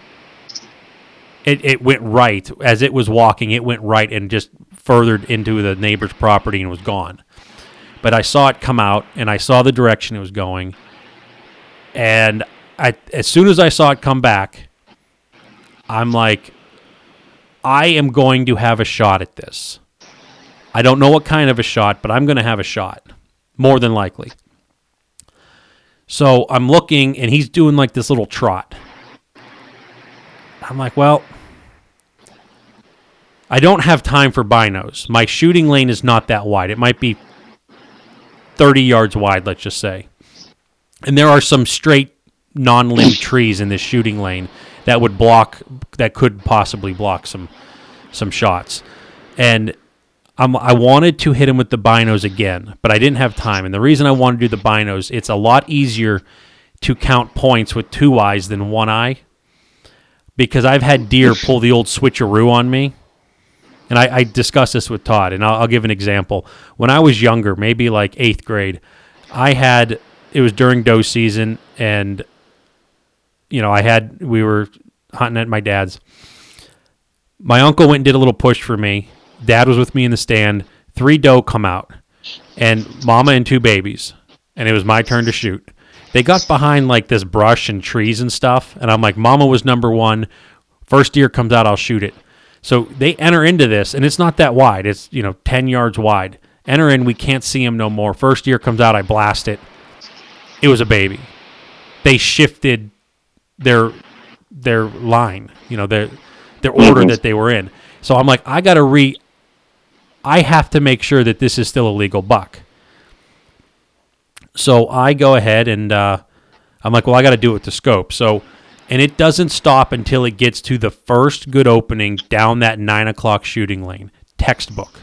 it, it went right as it was walking. It went right and just furthered into the neighbor's property and was gone. But I saw it come out and I saw the direction it was going. And I, as soon as I saw it come back, I'm like, I am going to have a shot at this. I don't know what kind of a shot, but I'm going to have a shot, more than likely. So I'm looking, and he's doing like this little trot. I'm like, well, I don't have time for binos. My shooting lane is not that wide. It might be 30 yards wide, let's just say. And there are some straight non limb trees in this shooting lane that would block, that could possibly block some some shots. And I'm, I wanted to hit him with the binos again, but I didn't have time. And the reason I wanted to do the binos, it's a lot easier to count points with two eyes than one eye because I've had deer pull the old switcheroo on me. And I, I discussed this with Todd, and I'll, I'll give an example. When I was younger, maybe like eighth grade, I had it was during doe season, and you know I had we were hunting at my dad's. My uncle went and did a little push for me. Dad was with me in the stand. Three doe come out, and mama and two babies, and it was my turn to shoot. They got behind like this brush and trees and stuff, and I'm like, Mama was number one. First deer comes out, I'll shoot it. So they enter into this, and it's not that wide. It's you know ten yards wide. Enter in, we can't see him no more. First deer comes out, I blast it. It was a baby. They shifted their their line, you know, their their order that they were in. So I'm like, I gotta re. I have to make sure that this is still a legal buck. So I go ahead and uh, I'm like, well, I got to do it with the scope. So, and it doesn't stop until it gets to the first good opening down that nine o'clock shooting lane. Textbook.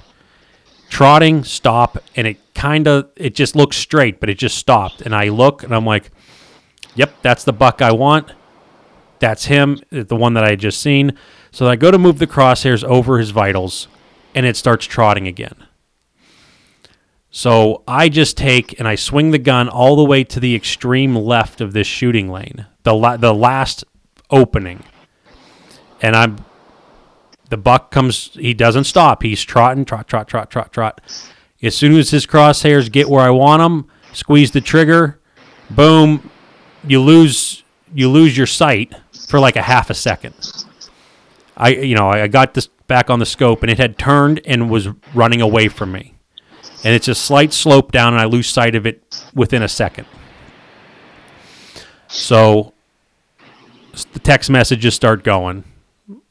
Trotting, stop, and it kind of it just looks straight, but it just stopped. And I look and I'm like, yep, that's the buck I want. That's him, uh, the one that I had just seen. So I go to move the crosshairs over his vitals, and it starts trotting again. So I just take and I swing the gun all the way to the extreme left of this shooting lane, the la- the last opening, and I'm the buck comes. He doesn't stop. He's trotting, trot, trot, trot, trot, trot. As soon as his crosshairs get where I want them, squeeze the trigger, boom, you lose you lose your sight for like a half a second. I you know I got this back on the scope and it had turned and was running away from me and it's a slight slope down, and I lose sight of it within a second. So the text messages start going.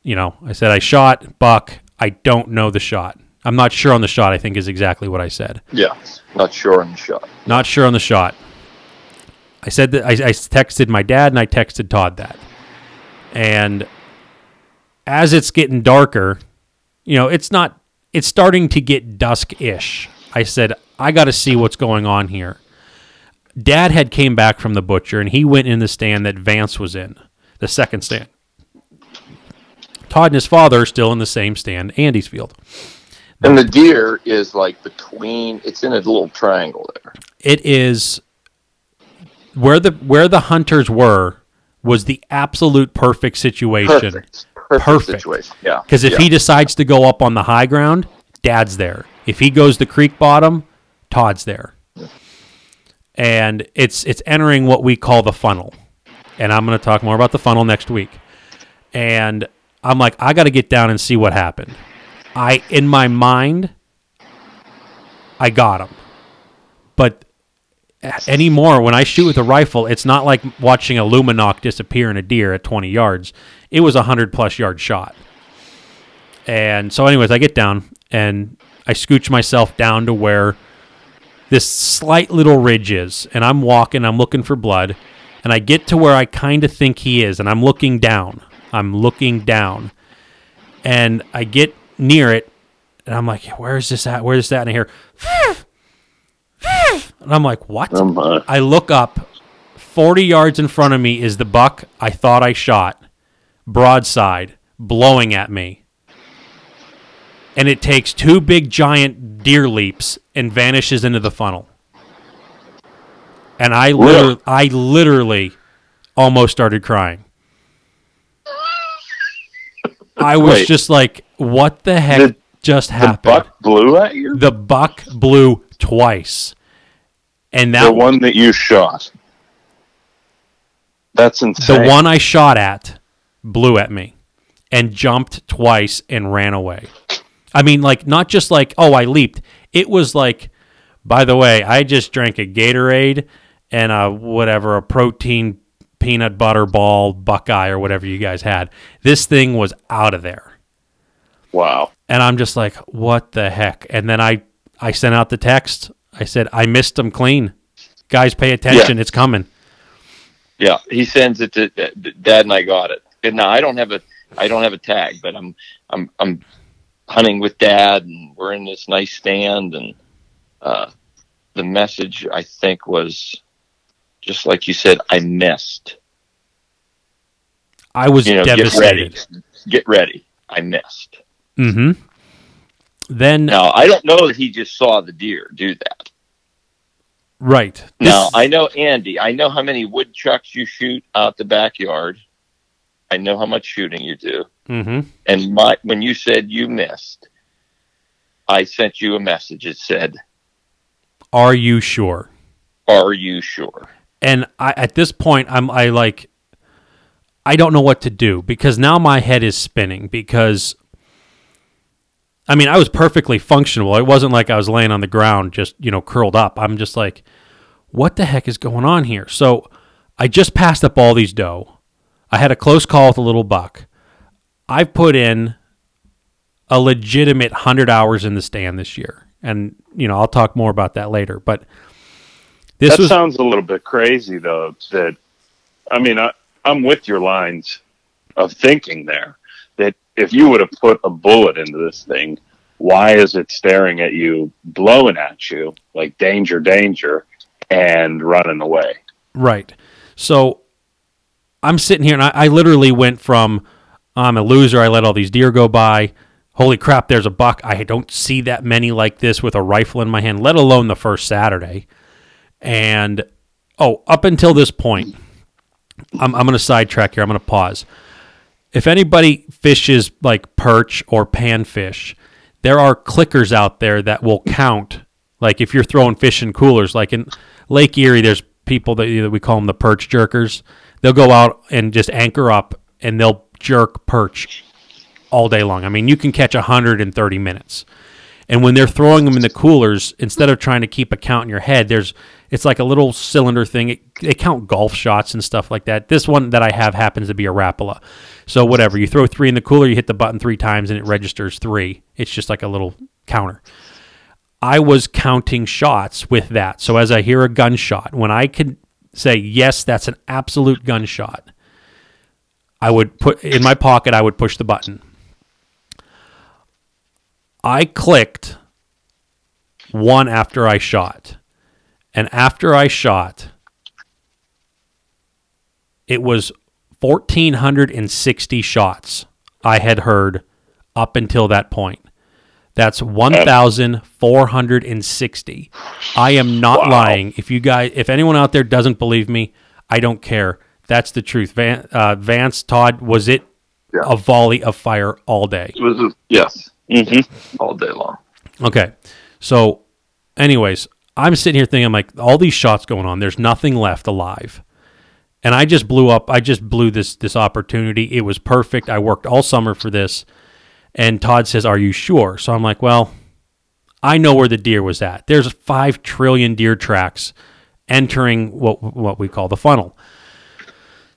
You know, I said I shot Buck. I don't know the shot. I'm not sure on the shot. I think is exactly what I said. Yeah, not sure on the shot. Not sure on the shot. I said that I, I texted my dad and I texted Todd that. And as it's getting darker, you know, it's not. It's starting to get dusk-ish. I said, I got to see what's going on here. Dad had came back from the butcher and he went in the stand that Vance was in, the second stand. Todd and his father are still in the same stand, Andy's field. And the deer is like between. It's in a little triangle there. It is where the where the hunters were was the absolute perfect situation. Perfect. Perfect, Perfect. situation. Yeah. Because if yeah. he decides to go up on the high ground, Dad's there. If he goes the creek bottom, Todd's there. And it's it's entering what we call the funnel. And I'm going to talk more about the funnel next week. And I'm like, I got to get down and see what happened. I in my mind, I got him. But anymore, when I shoot with a rifle, it's not like watching a Lumenok disappear in a deer at 20 yards. It was a hundred plus yard shot. And so, anyways, I get down and I scooch myself down to where this slight little ridge is, and I'm walking, I'm looking for blood, and I get to where I kind of think he is, and I'm looking down. I'm looking down, and I get near it, and I'm like, "Where is this at? Where is that?" And I hear, and I'm like, "What?" Uh, I look up. 40 yards in front of me is the buck I thought I shot, broadside, blowing at me and it takes two big giant deer leaps and vanishes into the funnel. And I literally, I literally almost started crying. I was Wait. just like, what the heck The- just happened. The buck blew at you. the buck blew twice, and that The one that you shot. That's insane. the one I shot at blew at me and jumped twice and ran away. I mean, like not just like oh I leaped. It was like, by the way, I just drank a Gatorade and a whatever a protein peanut butter ball Buckeye or whatever you guys had. This thing was out of there. Wow. And I'm just like, what the heck? And then I I sent out the text. I said I missed them clean. Guys, pay attention. It's coming. Yeah, he sends it to Dad, and I got it. And now I don't have a I don't have a tag, but I'm I'm I'm hunting with Dad, and we're in this nice stand, and uh, the message I think was just like you said, I missed. I was You know, get ready, get ready. I missed. Mm-hmm. Then Now I don't know that he just saw the deer do that. right. Now This- I know Andy. I know how many woodchucks you shoot out the backyard. I know how much shooting you do. Mhm. And my when you said you missed, I sent you a message. It said, Are you sure? "Are you sure?" And I at this point I'm I like I don't know what to do because now my head is spinning because I mean, I was perfectly functional. It wasn't like I was laying on the ground just, you know, curled up. I'm just like what the heck is going on here? So I just passed up all these doe. I had a close call with a little buck. I've put in a legitimate 100 hours in the stand this year. And, you know, I'll talk more about that later, but this that was sounds a little bit crazy, though. That I mean, I, I'm with your lines of thinking there. That if you would have put a bullet into this thing, why is it staring at you, blowing at you like danger, danger, and running away? Right. So I'm sitting here and I, I literally went from I'm a loser. I let all these deer go by. Holy crap, there's a buck. I don't see that many like this with a rifle in my hand, let alone the first Saturday. And oh, up until this point, I'm, I'm going to sidetrack here. I'm going to pause. If anybody fishes like perch or panfish, there are clickers out there that will count. Like if you're throwing fish in coolers, like in Lake Erie, there's people that we call them the perch jerkers. They'll go out and just anchor up and they'll jerk perch all day long. I mean, you can catch 130 minutes. And when they're throwing them in the coolers, instead of trying to keep a count in your head, there's it's like a little cylinder thing. It, they count golf shots and stuff like that. This one that I have happens to be a Rapala. So whatever, you throw three in the cooler, you hit the button three times, and it registers three. It's just like a little counter. I was counting shots with that. So as I hear a gunshot, when I could say yes, that's an absolute gunshot, I would put in my pocket. I would push the button. I clicked one after I shot. And after I shot, it was 1,460 shots I had heard up until that point. That's 1,460. I am not Wow. lying. If you guys, if anyone out there doesn't believe me, I don't care. That's the truth. Van, uh, Vance, Todd, was it Yeah. a volley of fire all day? It was yes, Mm-hmm. all day long. Okay. So, anyways, I'm sitting here thinking, I'm like, all these shots going on, there's nothing left alive. And I just blew up. I just blew this this opportunity. It was perfect. I worked all summer for this. And Todd says, "Are you sure?" So I'm like, "Well, I know where the deer was at. There's 5 trillion deer tracks entering what what we call the funnel."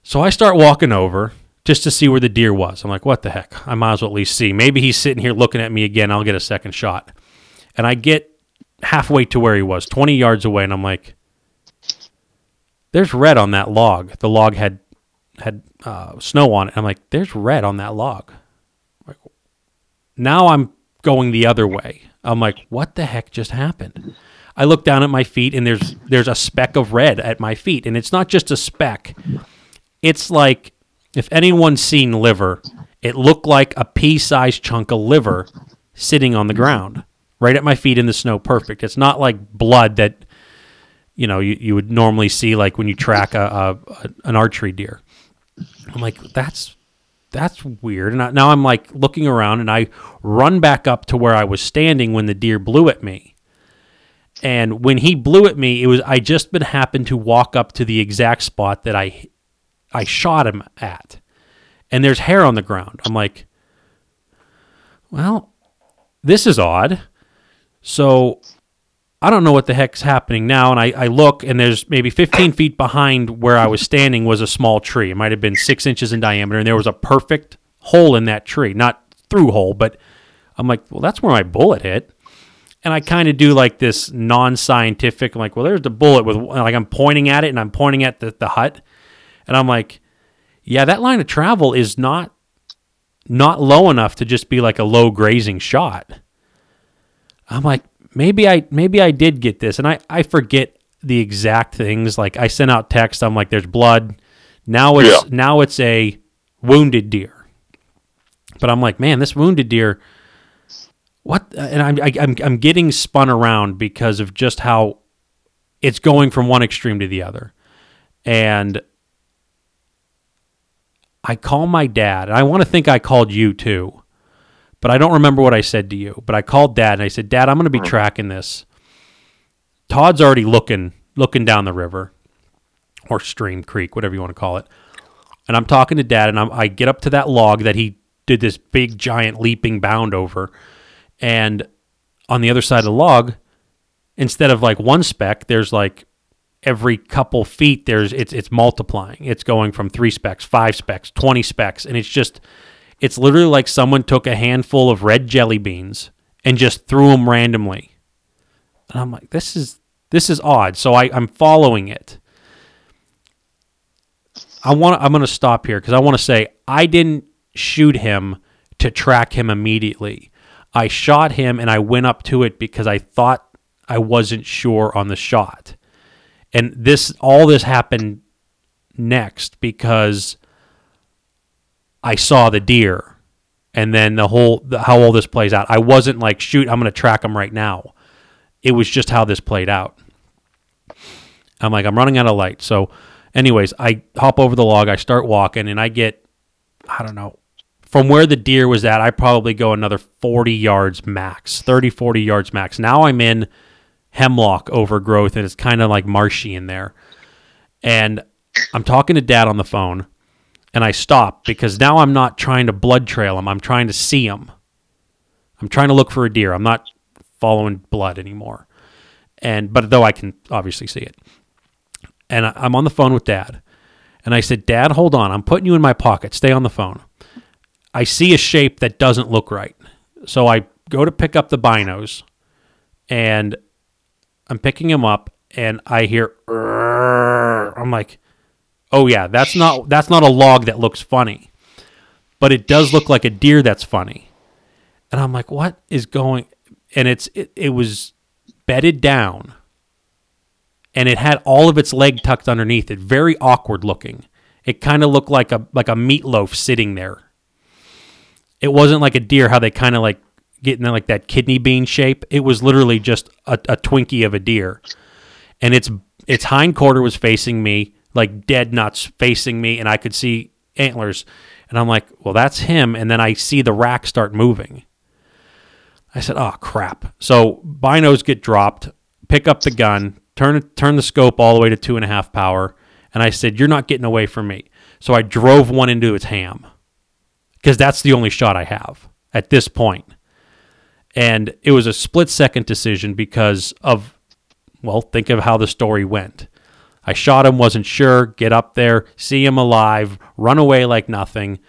So I start walking over just to see where the deer was. I'm like, what the heck? I might as well at least see. Maybe he's sitting here looking at me again. I'll get a second shot. And I get halfway to where he was, 20 yards away, and I'm like, there's red on that log. The log had had uh, snow on it. I'm like, there's red on that log. Like, now I'm going the other way. I'm like, what the heck just happened? I look down at my feet and there's there's a speck of red at my feet, and it's not just a speck. It's like if anyone's seen liver, it looked like a pea-sized chunk of liver sitting on the ground, right at my feet in the snow. Perfect. It's not like blood that you know you, you would normally see like when you track a, a, a an archery deer. I'm like, that's that's weird. And I, now I'm like looking around and I run back up to where I was standing when the deer blew at me. And when he blew at me, it was I just been happened to walk up to the exact spot that I I shot him at. And there's hair on the ground. I'm like, well, this is odd. So I don't know what the heck's happening now. And I, I look, and there's maybe 15 feet behind where I was standing was a small tree. It might have been six inches in diameter, and there was a perfect hole in that tree. Not through hole, but I'm like, well, that's where my bullet hit. And I kind of do like this non scientific, I'm like, well, there's the bullet with, like, I'm pointing at it and I'm pointing at the, the hut. And I'm like, yeah, that line of travel is not not low enough to just be like a low grazing shot. I'm like, maybe I maybe I did get this, and I I forget the exact things. Like I sent out text. I'm like, there's blood. Now it's Yeah. now it's a wounded deer. But I'm like, man, this wounded deer. What? And I'm I, I'm I'm getting spun around because of just how it's going from one extreme to the other, and I call my dad. And I want to think I called you too, but I don't remember what I said to you. But I called dad and I said, Dad, I'm going to be tracking this. Todd's already looking looking down the river or stream creek, whatever you want to call it. And I'm talking to dad, and I'm, I get up to that log that he did this big giant leaping bound over, and on the other side of the log, instead of like one speck, there's like every couple feet there's it's it's multiplying. It's going from three specks, five specks, twenty specks, and it's just it's literally like someone took a handful of red jelly beans and just threw them randomly. And I'm like, this is this is odd. So I, I'm following it. I want I'm gonna stop here because I want to say I didn't shoot him to track him immediately. I shot him and I went up to it because I thought I wasn't sure on the shot. And this all this happened next because I saw the deer and then the whole the, how all this plays out. I wasn't like shoot I'm going to track him right now. It was just how this played out. I'm like I'm running out of light. So anyways, I hop over the log, I start walking and I get I don't know from where the deer was at, I probably go another 40 yards max, 30 40 yards max. Now I'm in hemlock overgrowth and it's kind of like marshy in there. And I'm talking to dad on the phone and I stop because now I'm not trying to blood trail him. I'm trying to see him. I'm trying to look for a deer. I'm not following blood anymore. And but though I can obviously see it. And I- I'm on the phone with dad. And I said, "Dad, hold on. I'm putting you in my pocket. Stay on the phone." I see a shape that doesn't look right. So I go to pick up the binos and I'm picking him up and I hear "Rrrr." I'm like, "Oh yeah, that's not that's not a log that looks funny." But it does look like a deer that's funny. And I'm like, "What is going?" And it's it, it was bedded down and it had all of its leg tucked underneath it, very awkward looking. It kind of looked like a like a meatloaf sitting there. It wasn't like a deer how they kind of like get in like that kidney bean shape. It was literally just a, a Twinkie of a deer, and its its hind quarter was facing me, like dead nuts facing me, and I could see antlers, and I'm like, well, that's him. And then I see the rack start moving. I said, "Oh crap!" So binos get dropped. Pick up the gun. Turn turn the scope all the way to two and a half power. And I said, "You're not getting away from me." So I drove one into its ham because that's the only shot I have at this point. And it was a split second decision because of, well, think of how the story went. I shot him, wasn't sure, get up there, see him alive, run away like nothing,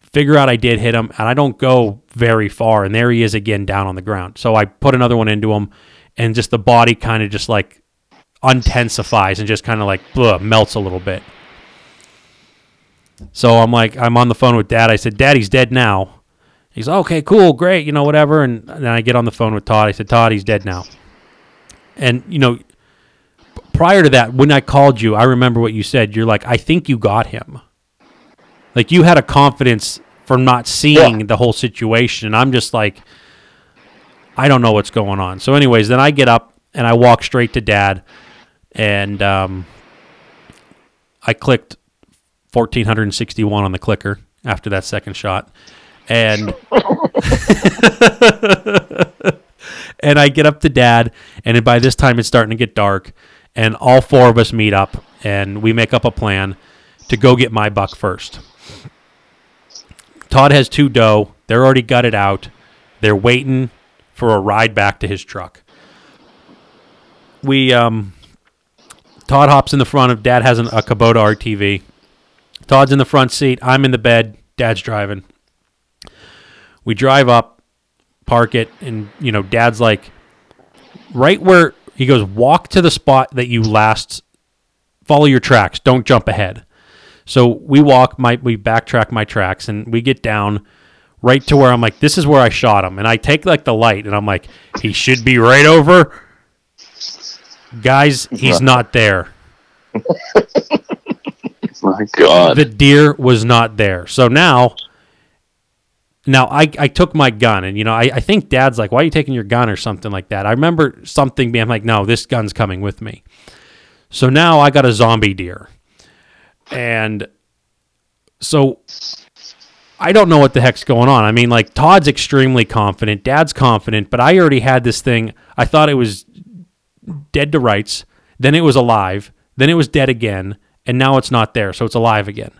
figure out I did hit him, and I don't go very far. And there he is again down on the ground. So I put another one into him, and just the body kind of just like untensifies and just kind of like bleh, melts a little bit. So I'm like, I'm on the phone with dad. I said, Daddy's dead now. He's okay, cool, great, you know, whatever. And then I get on the phone with Todd. I said, Todd, he's dead now. And you know, prior to that, when I called you, I remember what you said. You're like, I think you got him. Like you had a confidence from not seeing the whole situation. And I'm just like, I don't know what's going on. So, anyways, then I get up and I walk straight to dad, and um, I clicked 1461 on the clicker after that second shot, and and I get up to dad, and by this time it's starting to get dark, and all four of us meet up, and we make up a plan to go get my buck first. Todd has two doe. They're already gutted out. They're waiting for a ride back to his truck. We um, Todd hops in the front of Dad has an, a Kubota RTV. Todd's in the front seat. I'm in the bed. Dad's driving. We drive up, park it, and you know, Dad's like, right where he goes, walk to the spot that you last. Follow your tracks. Don't jump ahead. So we walk. My we backtrack my tracks, and we get down right to where I'm like, this is where I shot him, and I take like the light, and I'm like, he should be right over. Guys, he's not there. My God. the deer was not there. So now, now I, I took my gun and, you know, I, I think dad's like, why are you taking your gun or something like that? I remember something being like, no, this gun's coming with me. So now I got a zombie deer. And so I don't know what the heck's going on. I mean, like Todd's extremely confident, Dad's confident, but I already had this thing. I thought it was dead to rights, then it was alive, then it was dead again, and now it's not there, so it's alive again.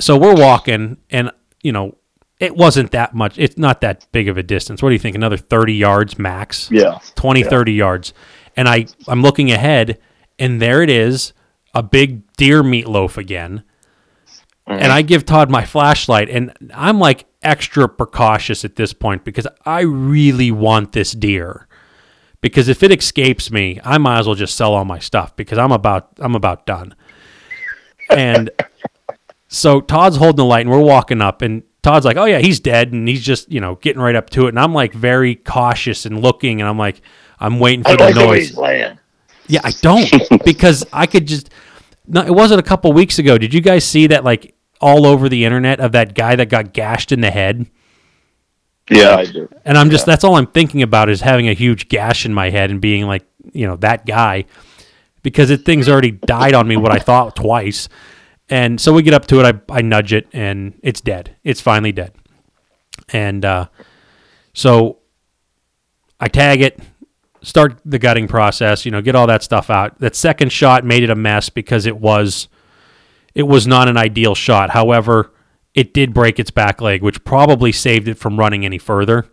So we're walking, and you know, it wasn't that much. It's not that big of a distance. What do you think? Another 30 yards max? Yeah. 20, 30 yards. And I, I'm looking ahead, and there it is, a big deer meatloaf again. And mm-hmm. I give Todd my flashlight, and I'm like extra precautious at this point because I really want this deer. Because if it escapes me, I might as well just sell all my stuff because I'm about I'm about done. And so Todd's holding the light, and we're walking up, and Todd's like, "Oh yeah, he's dead," and he's just you know getting right up to it, and I'm like very cautious and looking, and I'm like, I'm waiting for I the noise. Yeah, I don't because I could just. No, it wasn't a couple weeks ago. Did you guys see that like all over the internet of that guy that got gashed in the head? Yeah. I do. And I'm just that's all I'm thinking about is having a huge gash in my head and being like, you know, that guy because it thing's already died on me what I thought twice. And so we get up to it, I I nudge it and it's dead. It's finally dead. And uh so I tag it, start the gutting process, you know, get all that stuff out. That second shot made it a mess because it was it was not an ideal shot. However, it did break its back leg, which probably saved it from running any further.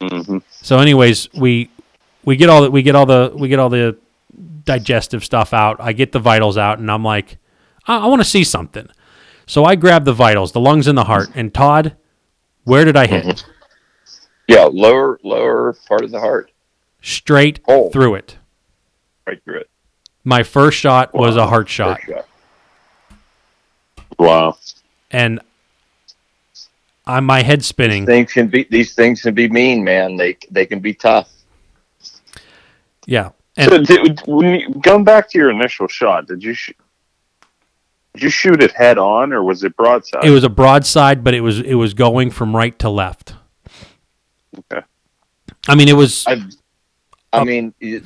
hmm So, anyways, we we get all the we get all the we get all the digestive stuff out. I get the vitals out, and I'm like, I, I want to see something. So I grab the vitals, the lungs and the heart, and Todd, where did I hit? Mm-hmm. Yeah, lower lower part of the heart, Straight Oh. through it. right through it. My first shot was a heart shot, shot. Wow. and I'm my head spinning. Things can be these things can be mean, man. They they can be tough. Yeah, and So, did, when you, going back to your initial shot, did you sh- did you shoot it head on or was it broadside? it was a broadside, but it was it was going from right to left. Okay. I mean, it was I, I mean, th-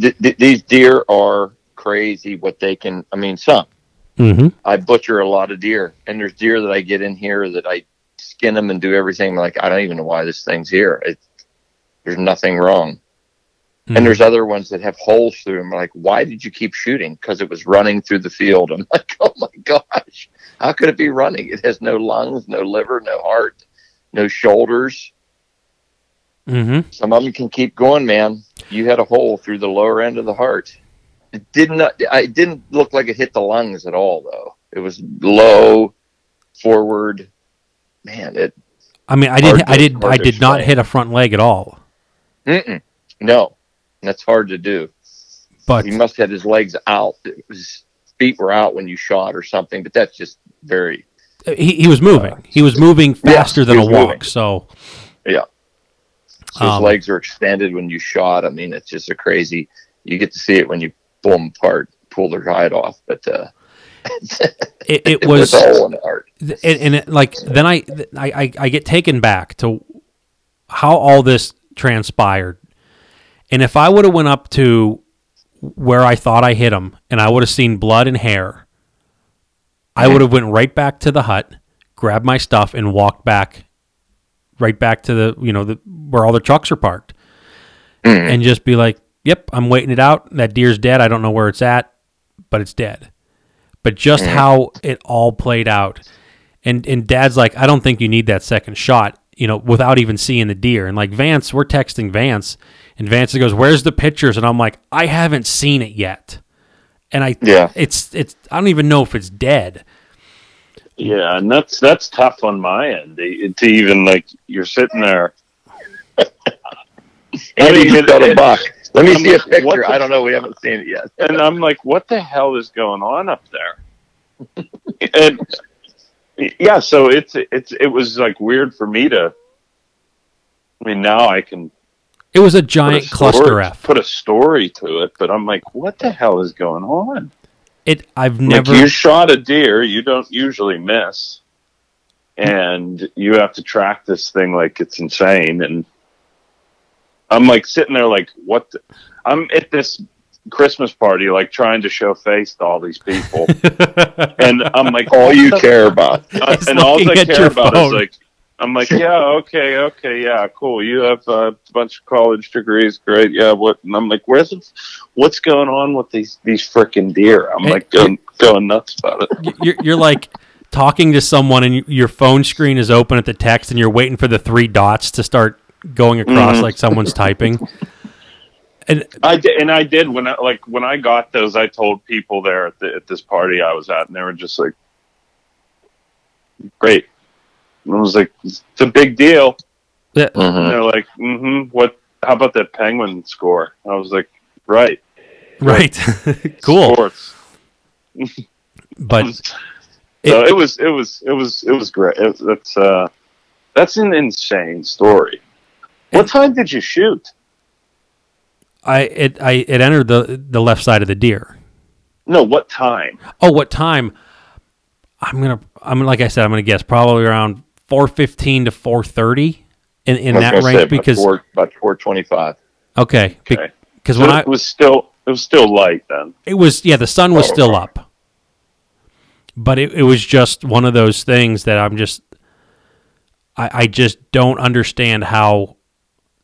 th- th- these deer are crazy. What they can, I mean, some. Mhm. I butcher a lot of deer, and there's deer that I get in here that I skin them and do everything. Like I don't even know why this thing's here. It, there's nothing wrong. Mhm. And there's other ones that have holes through them. Like, why did you keep shooting? Because it was running through the field. I'm like, oh my gosh, how could it be running? It has no lungs, no liver, no heart, no shoulders. Mm-hmm. Some of them can keep going, man. You had a hole through the lower end of the heart. It did not. It didn't look like it hit the lungs at all, though. It was low, forward. Man, it. I mean, I did to- I did hard I did not hit a front leg at all. Mm-mm, no, that's hard to do. But He must have had his legs out. His feet were out when you shot or something. But that's just very. he, he was moving. He was moving faster than a walk. moving. So So his Um, legs are extended when you shot. I mean, it's just a crazy. You get to see it when you pull them apart, pull their hide off. But uh, it, it it was was a hole in the and, and it, like then I I I get taken back to how all this transpired. And if I would have went up to where I thought I hit him and I would have seen blood and hair, I would have went right back to the hut, grabbed my stuff, and walked back, right back to the you know the where all the trucks are parked, hmm. and just be like, "Yep, I'm waiting it out. That deer's dead. I don't know where it's at, but it's dead." But just hmm. how it all played out, and and Dad's like, "I don't think you need that second shot." You know, without even seeing the deer, and like Vance, we're texting Vance, and Vance goes, "Where's the pictures?" And I'm like, "I haven't seen it yet." And I, Yeah. it's it's I don't even know if it's dead. Yeah, and that's that's tough on my end to, to even like you're sitting there. Andy mean, just it- got a buck. Let me I'm see a like, what picture. the- I don't know. We haven't seen it yet. and I'm like, what the hell is going on up there? and yeah, so it's it's it was like weird for me to. I mean, now I can It was a giant story, cluster F. put a story to it, but I'm like, what the hell is going on? It I've Like never you shot a deer, you don't usually miss, and you have to track this thing like it's insane. And I'm like sitting there, like, what? The, I'm at this Christmas party, like trying to show face to all these people, and I'm like, All you care about. and all I care about phone. is like. I'm like, yeah, okay, okay, yeah, cool. You have a bunch of college degrees, great. Yeah, what? And I'm like, where's the, what's going on with these these freaking deer? I'm like going, going nuts about it. you're, you're like talking to someone and you, your phone screen is open at the text and you're waiting for the three dots to start going across Mhm. like someone's typing. And I did, and I did when I like when I got those. I told people there at, the, at this party I was at, and they were just like, "Great." And I was like, "It's a big deal." And Mhm. they're like, "Mm-hmm. What? How about that penguin score?" I was like, "Right, right, cool. Sports." But so it, was, it was, it was, it was great. It, that's uh, that's an insane story. What time did you shoot? I it I it entered the the left side of the deer. No, what time? Oh, what time? I'm gonna I'm like I said I'm gonna guess probably around four fifteen to four thirty in in that range say about because four, about four twenty-five. okay Okay. because So when I it was still, it was still light then. It was yeah, the sun was Oh, still okay. up. But it, it was just one of those things that I'm just I, I just don't understand how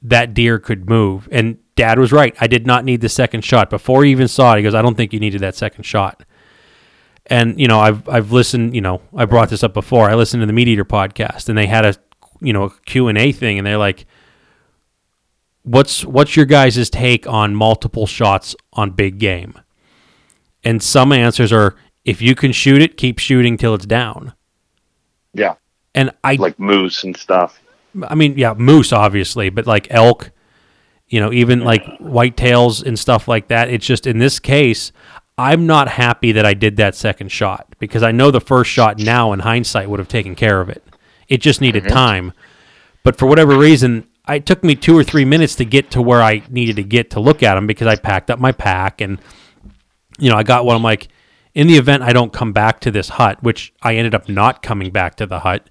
that deer could move. And dad was right. I did not need the second shot. Before he even saw it, he goes, I don't think you needed that second shot. And, you know, I've I've listened, you know, I brought this up before. I listened to the MeatEater podcast and they had a you know, a Q and A thing and they're like what's what's your guys' take on multiple shots on big game? And some answers are if you can shoot it, keep shooting till it's down. Yeah. And I Like moose and stuff. I mean, yeah, moose obviously, but like elk, you know, even like whitetails and stuff like that. It's just in this case, I'm not happy that I did that second shot because I know the first shot now in hindsight would have taken care of it. It just needed mm-hmm. time. But for whatever reason, it took me two or three minutes to get to where I needed to get to look at them because I packed up my pack and, you know, I got one. I'm like, in the event I don't come back to this hut, which I ended up not coming back to the hut,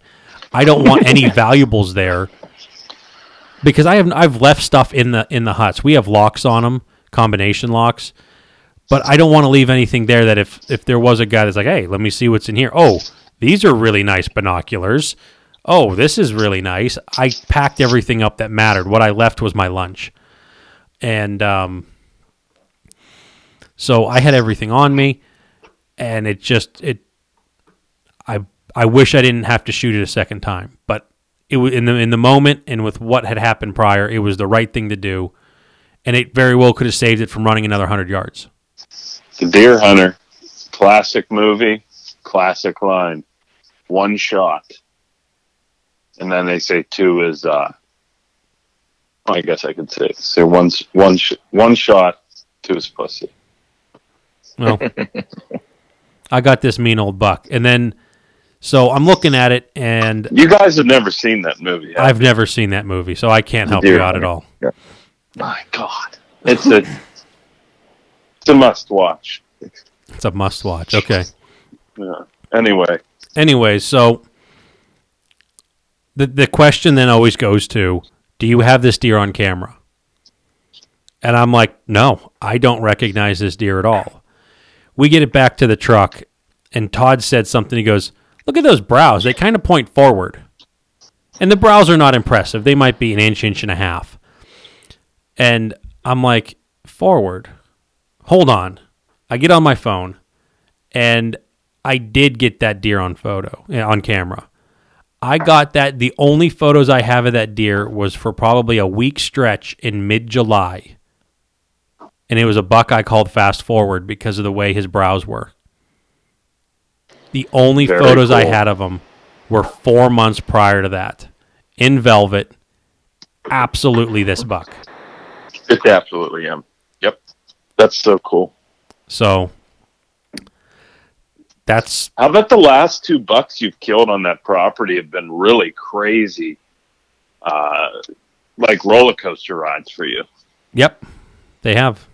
I don't want any valuables there because I have I've left stuff in the in the huts. We have locks on them, combination locks, but I don't want to leave anything there that if if there was a guy that's like, hey, let me see what's in here. Oh, these are really nice binoculars. Oh, this is really nice. I packed everything up that mattered. What I left was my lunch, and um, so I had everything on me, and it just it. I I wish I didn't have to shoot it a second time, but it was in the in the moment and with what had happened prior, it was the right thing to do, and it very well could have saved it from running another hundred yards. The Deer Hunter, classic movie, classic line, one shot, and then they say two is. uh I guess I could say say one one sh- one shot, two is pussy. Well, I got this mean old buck, and then so I'm looking at it, and You guys have never seen that movie. I've never seen that movie, so I can't help Deer you out at all. you? My God, it's a it's a must watch. It's a must watch. Okay. Yeah. Anyway, Anyways, so the the question then always goes to, do you have this deer on camera? And I'm like, no, I don't recognize this deer at all. We get it back to the truck, and Todd said something. He goes, "Look at those brows. They kind of point forward." And the brows are not impressive. They might be an inch, inch and a half. And I'm like, forward. Hold on. I get on my phone and I did get that deer on photo, eh, on camera. I got that. The only photos I have of that deer was for probably a week stretch in mid July. And it was a buck I called fast forward because of the way his brows were. The only Very photos I had of him were four months prior to that in velvet. Absolutely, this buck. It's absolutely him. That's so cool. So that's How about the last two bucks you've killed on that property have been really crazy, uh, like roller coaster rides for you. yep, they have.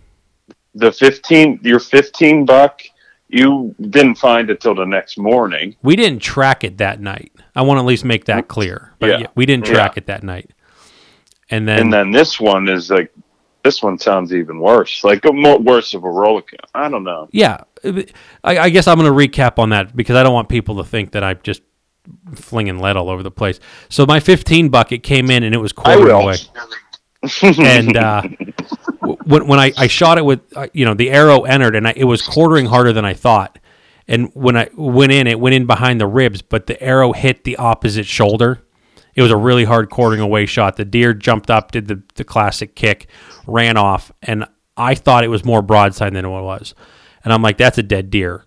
The fifteen, your fifteen buck, you didn't find it till the next morning. We didn't track it that night. I want to at least make that clear. But Yeah. yeah, we didn't track Yeah. it that night. And then, and then this one is like, this one sounds even worse, like a more worse of a roller. co- I don't know. yeah, I, I guess I'm going to recap on that because I don't want people to think that I'm just flinging lead all over the place. So my 15 bucket came in and it was quartered away. and uh, when, when I, I shot it with uh, you know the arrow entered and I, it was quartering harder than I thought and when I went in it went in behind the ribs but the arrow hit the opposite shoulder it was a really hard quartering away shot. The deer jumped up did the, the classic kick ran off and I thought it was more broadside than it was. And I'm like that's a dead deer.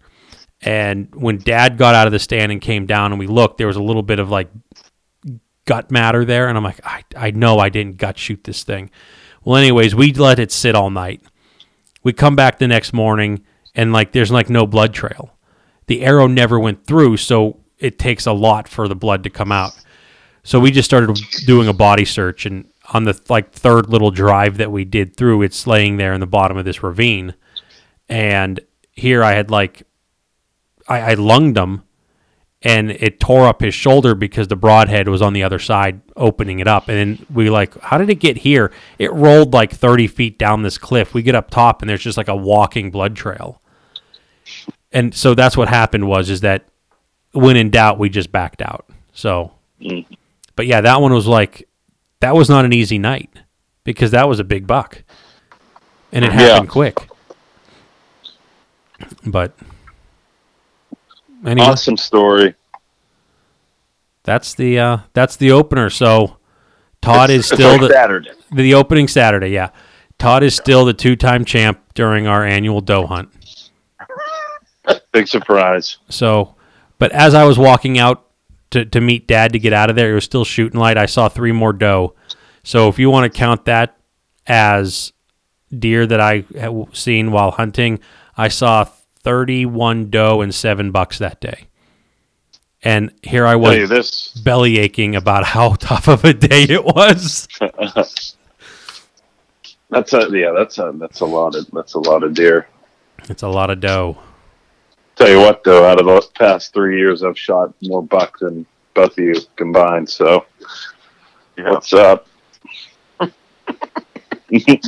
And when dad got out of the stand and came down and we looked there was a little bit of like gut matter there and i'm like I, I know i didn't gut shoot this thing. Well anyways we let it sit all night. We come back the next morning and like there's like no blood trail. The arrow never went through so it takes a lot for the blood to come out so we just started doing a body search and on the like third little drive that we did through it's laying there in the bottom of this ravine. And here i had like i, I lunged him and it tore up his shoulder because the broadhead was on the other side opening it up. And then we like how did it get here? It rolled like 30 feet down this cliff. We get up top and there's just like a walking blood trail. And so that's what happened was is that when in doubt we just backed out. So mm. But yeah that one was like that was not an easy night because that was a big buck and it Yeah. happened quick but anyway Awesome story. that's the uh, that's the opener. So Todd is It's still like the Saturday. the opening Saturday. Yeah, Todd is still the two time champ during our annual doe hunt. Big surprise. So, but as I was walking out to, to meet Dad to get out of there, it was still shooting light. I saw three more doe. So if you want to count that as deer that I have seen while hunting, I saw 31 doe and seven bucks that day. And here I was this. belly aching about how tough of a day it was. That's a yeah. That's a that's a lot of that's a lot of deer. It's a lot of doe. Tell you what, though, out of the past three years, I've shot more bucks than both of you combined. So, what's up? I'm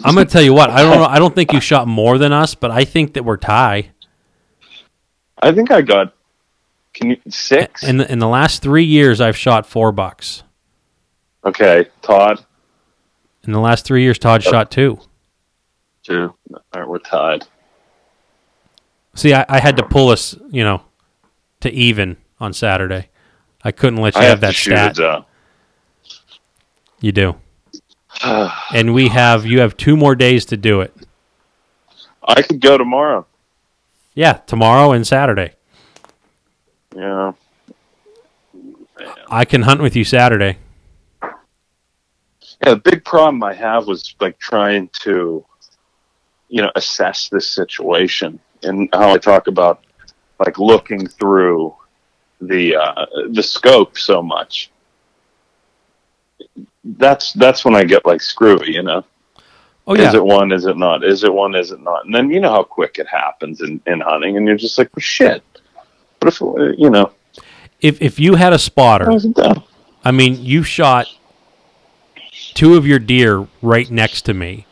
gonna tell you what. I don't know. I don't think you shot more than us, but I think that we're tie. I think I got. Can you six? In the, in the last three years, I've shot four bucks. okay, Todd. In the last three years, Todd shot two. Two. All right, we're tied. See, I, I had to pull us, you know, to even on Saturday. I couldn't let you I have, have that stat. You do, and we have you have two more days to do it. I could go tomorrow. Yeah, tomorrow and Saturday. Yeah. I can hunt with you Saturday. Yeah, the big problem I have was like trying to, you know, assess this situation and how I talk about like looking through the uh, the scope so much. That's that's when I get like screwy, you know. Oh yeah. Is it one? Is it not? Is it one? Is it not? And then you know how quick it happens in, in hunting, and you're just like, well, shit. But if you know? if if you had a spotter, How's it done? I mean, you shot two of your deer right next to me,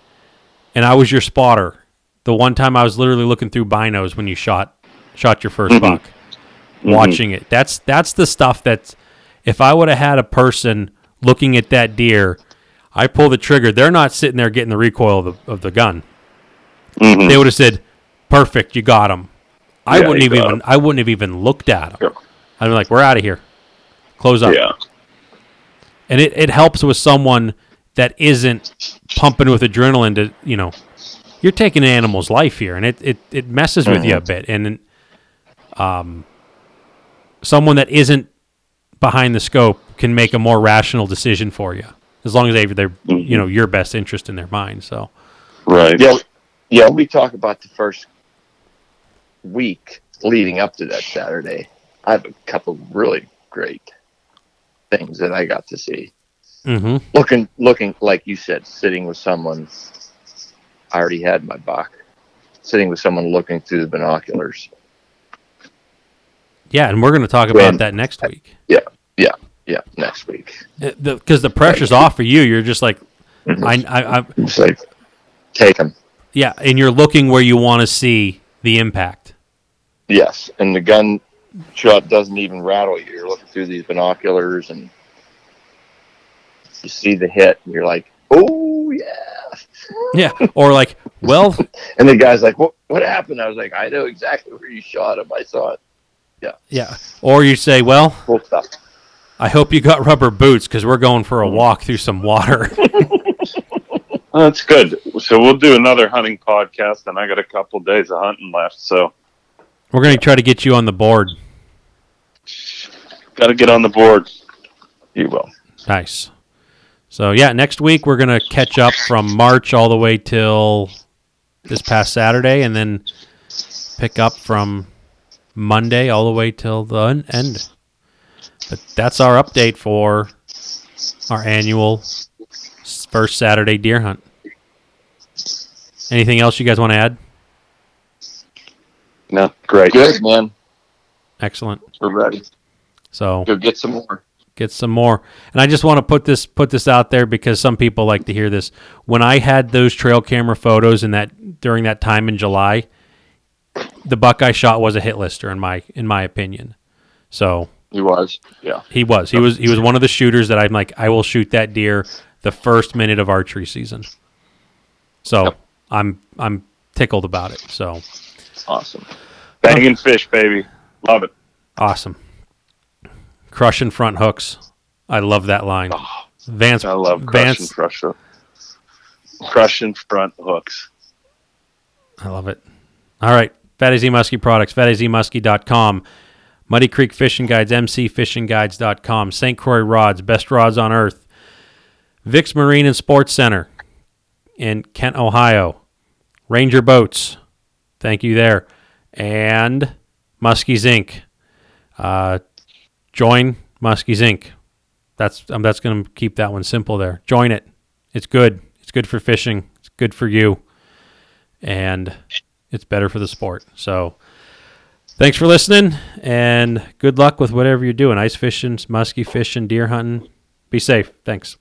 and I was your spotter. The one time I was literally looking through binos when you shot shot your 1st Mhm. buck. watching it. That's that's the stuff that's if I would have had a person looking at that deer, I pull the trigger. They're not sitting there getting the recoil of the, of the gun. Mhm. They would have said, "Perfect, you got him." I Yeah, wouldn't have even I wouldn't have even looked at him. I'd be like, "We're out of here. Close up." Yeah. And it, it helps with someone that isn't pumping with adrenaline to you know you're taking an animal's life here and it, it, it messes with you a bit and um someone that isn't behind the scope can make a more rational decision for you as long as they they're you know your best interest in their mind so Right. Yeah, yeah. We talk about the first week leading up to that Saturday. I have a couple really great things that I got to see. Mm-hmm. Looking, looking like you said, sitting with someone. I already had my buck. Sitting with someone looking through the binoculars. yeah and we're going to talk about that next week Yeah, yeah, yeah. Next week, because the, 'cause the pressure's off for you you're just like Mhm. I, I, I it's like take them. yeah and you're looking where you want to see the impact Yes, and the gun shot doesn't even rattle you. You're looking through these binoculars and you see the hit, and you're like, "Oh yeah!" Yeah or like well And the guy's like, "What? What happened?" I was like, "I know exactly where you shot him. I saw it. yeah yeah. or you say well stuff." I hope you got rubber boots because we're going for a walk through some water. That's good. So we'll do another hunting podcast, and I got a couple days of hunting left. So we're going to try to get you on the board. got to get on the board. You will. Nice. So yeah, next week we're going to catch up from March all the way till this past Saturday, and then pick up from Monday all the way till the end. But that's our update for our annual first Saturday deer hunt. Anything else you guys want to add? No, great. Good man. Excellent. We're ready. So Go get some more. Get some more. And I just want to put this put this out there because some people like to hear this. When I had those trail camera photos in that during that time in July, the buck I shot was a hit lister in my in my opinion. So He was. Yeah. he was he was he was one of the shooters that I'm like I will shoot that deer the first minute of archery season. So Yep. I'm I'm tickled about it. So Awesome. Banging fish, baby. Love it. awesome. Crushing front hooks. I love that line. Vance I love crushing Vance crush crushing front hooks. I love it. All right. Fatty Z Muskie products, fattyzmuskie.com. Muddy Creek Fishing Guides, mcfishingguides.com. St. Croix Rods, best rods on earth. Vic's Marine and Sports Center in Kent, Ohio. Ranger Boats, thank you there. And Muskies Inc. Uh, join Muskies Inc. That's um, that's going to keep that one simple there. Join it. It's good. It's good for fishing. It's good for you. And it's better for the sport. So thanks for listening and good luck with whatever you're doing. Ice fishing, musky fishing, deer hunting. Be safe. Thanks.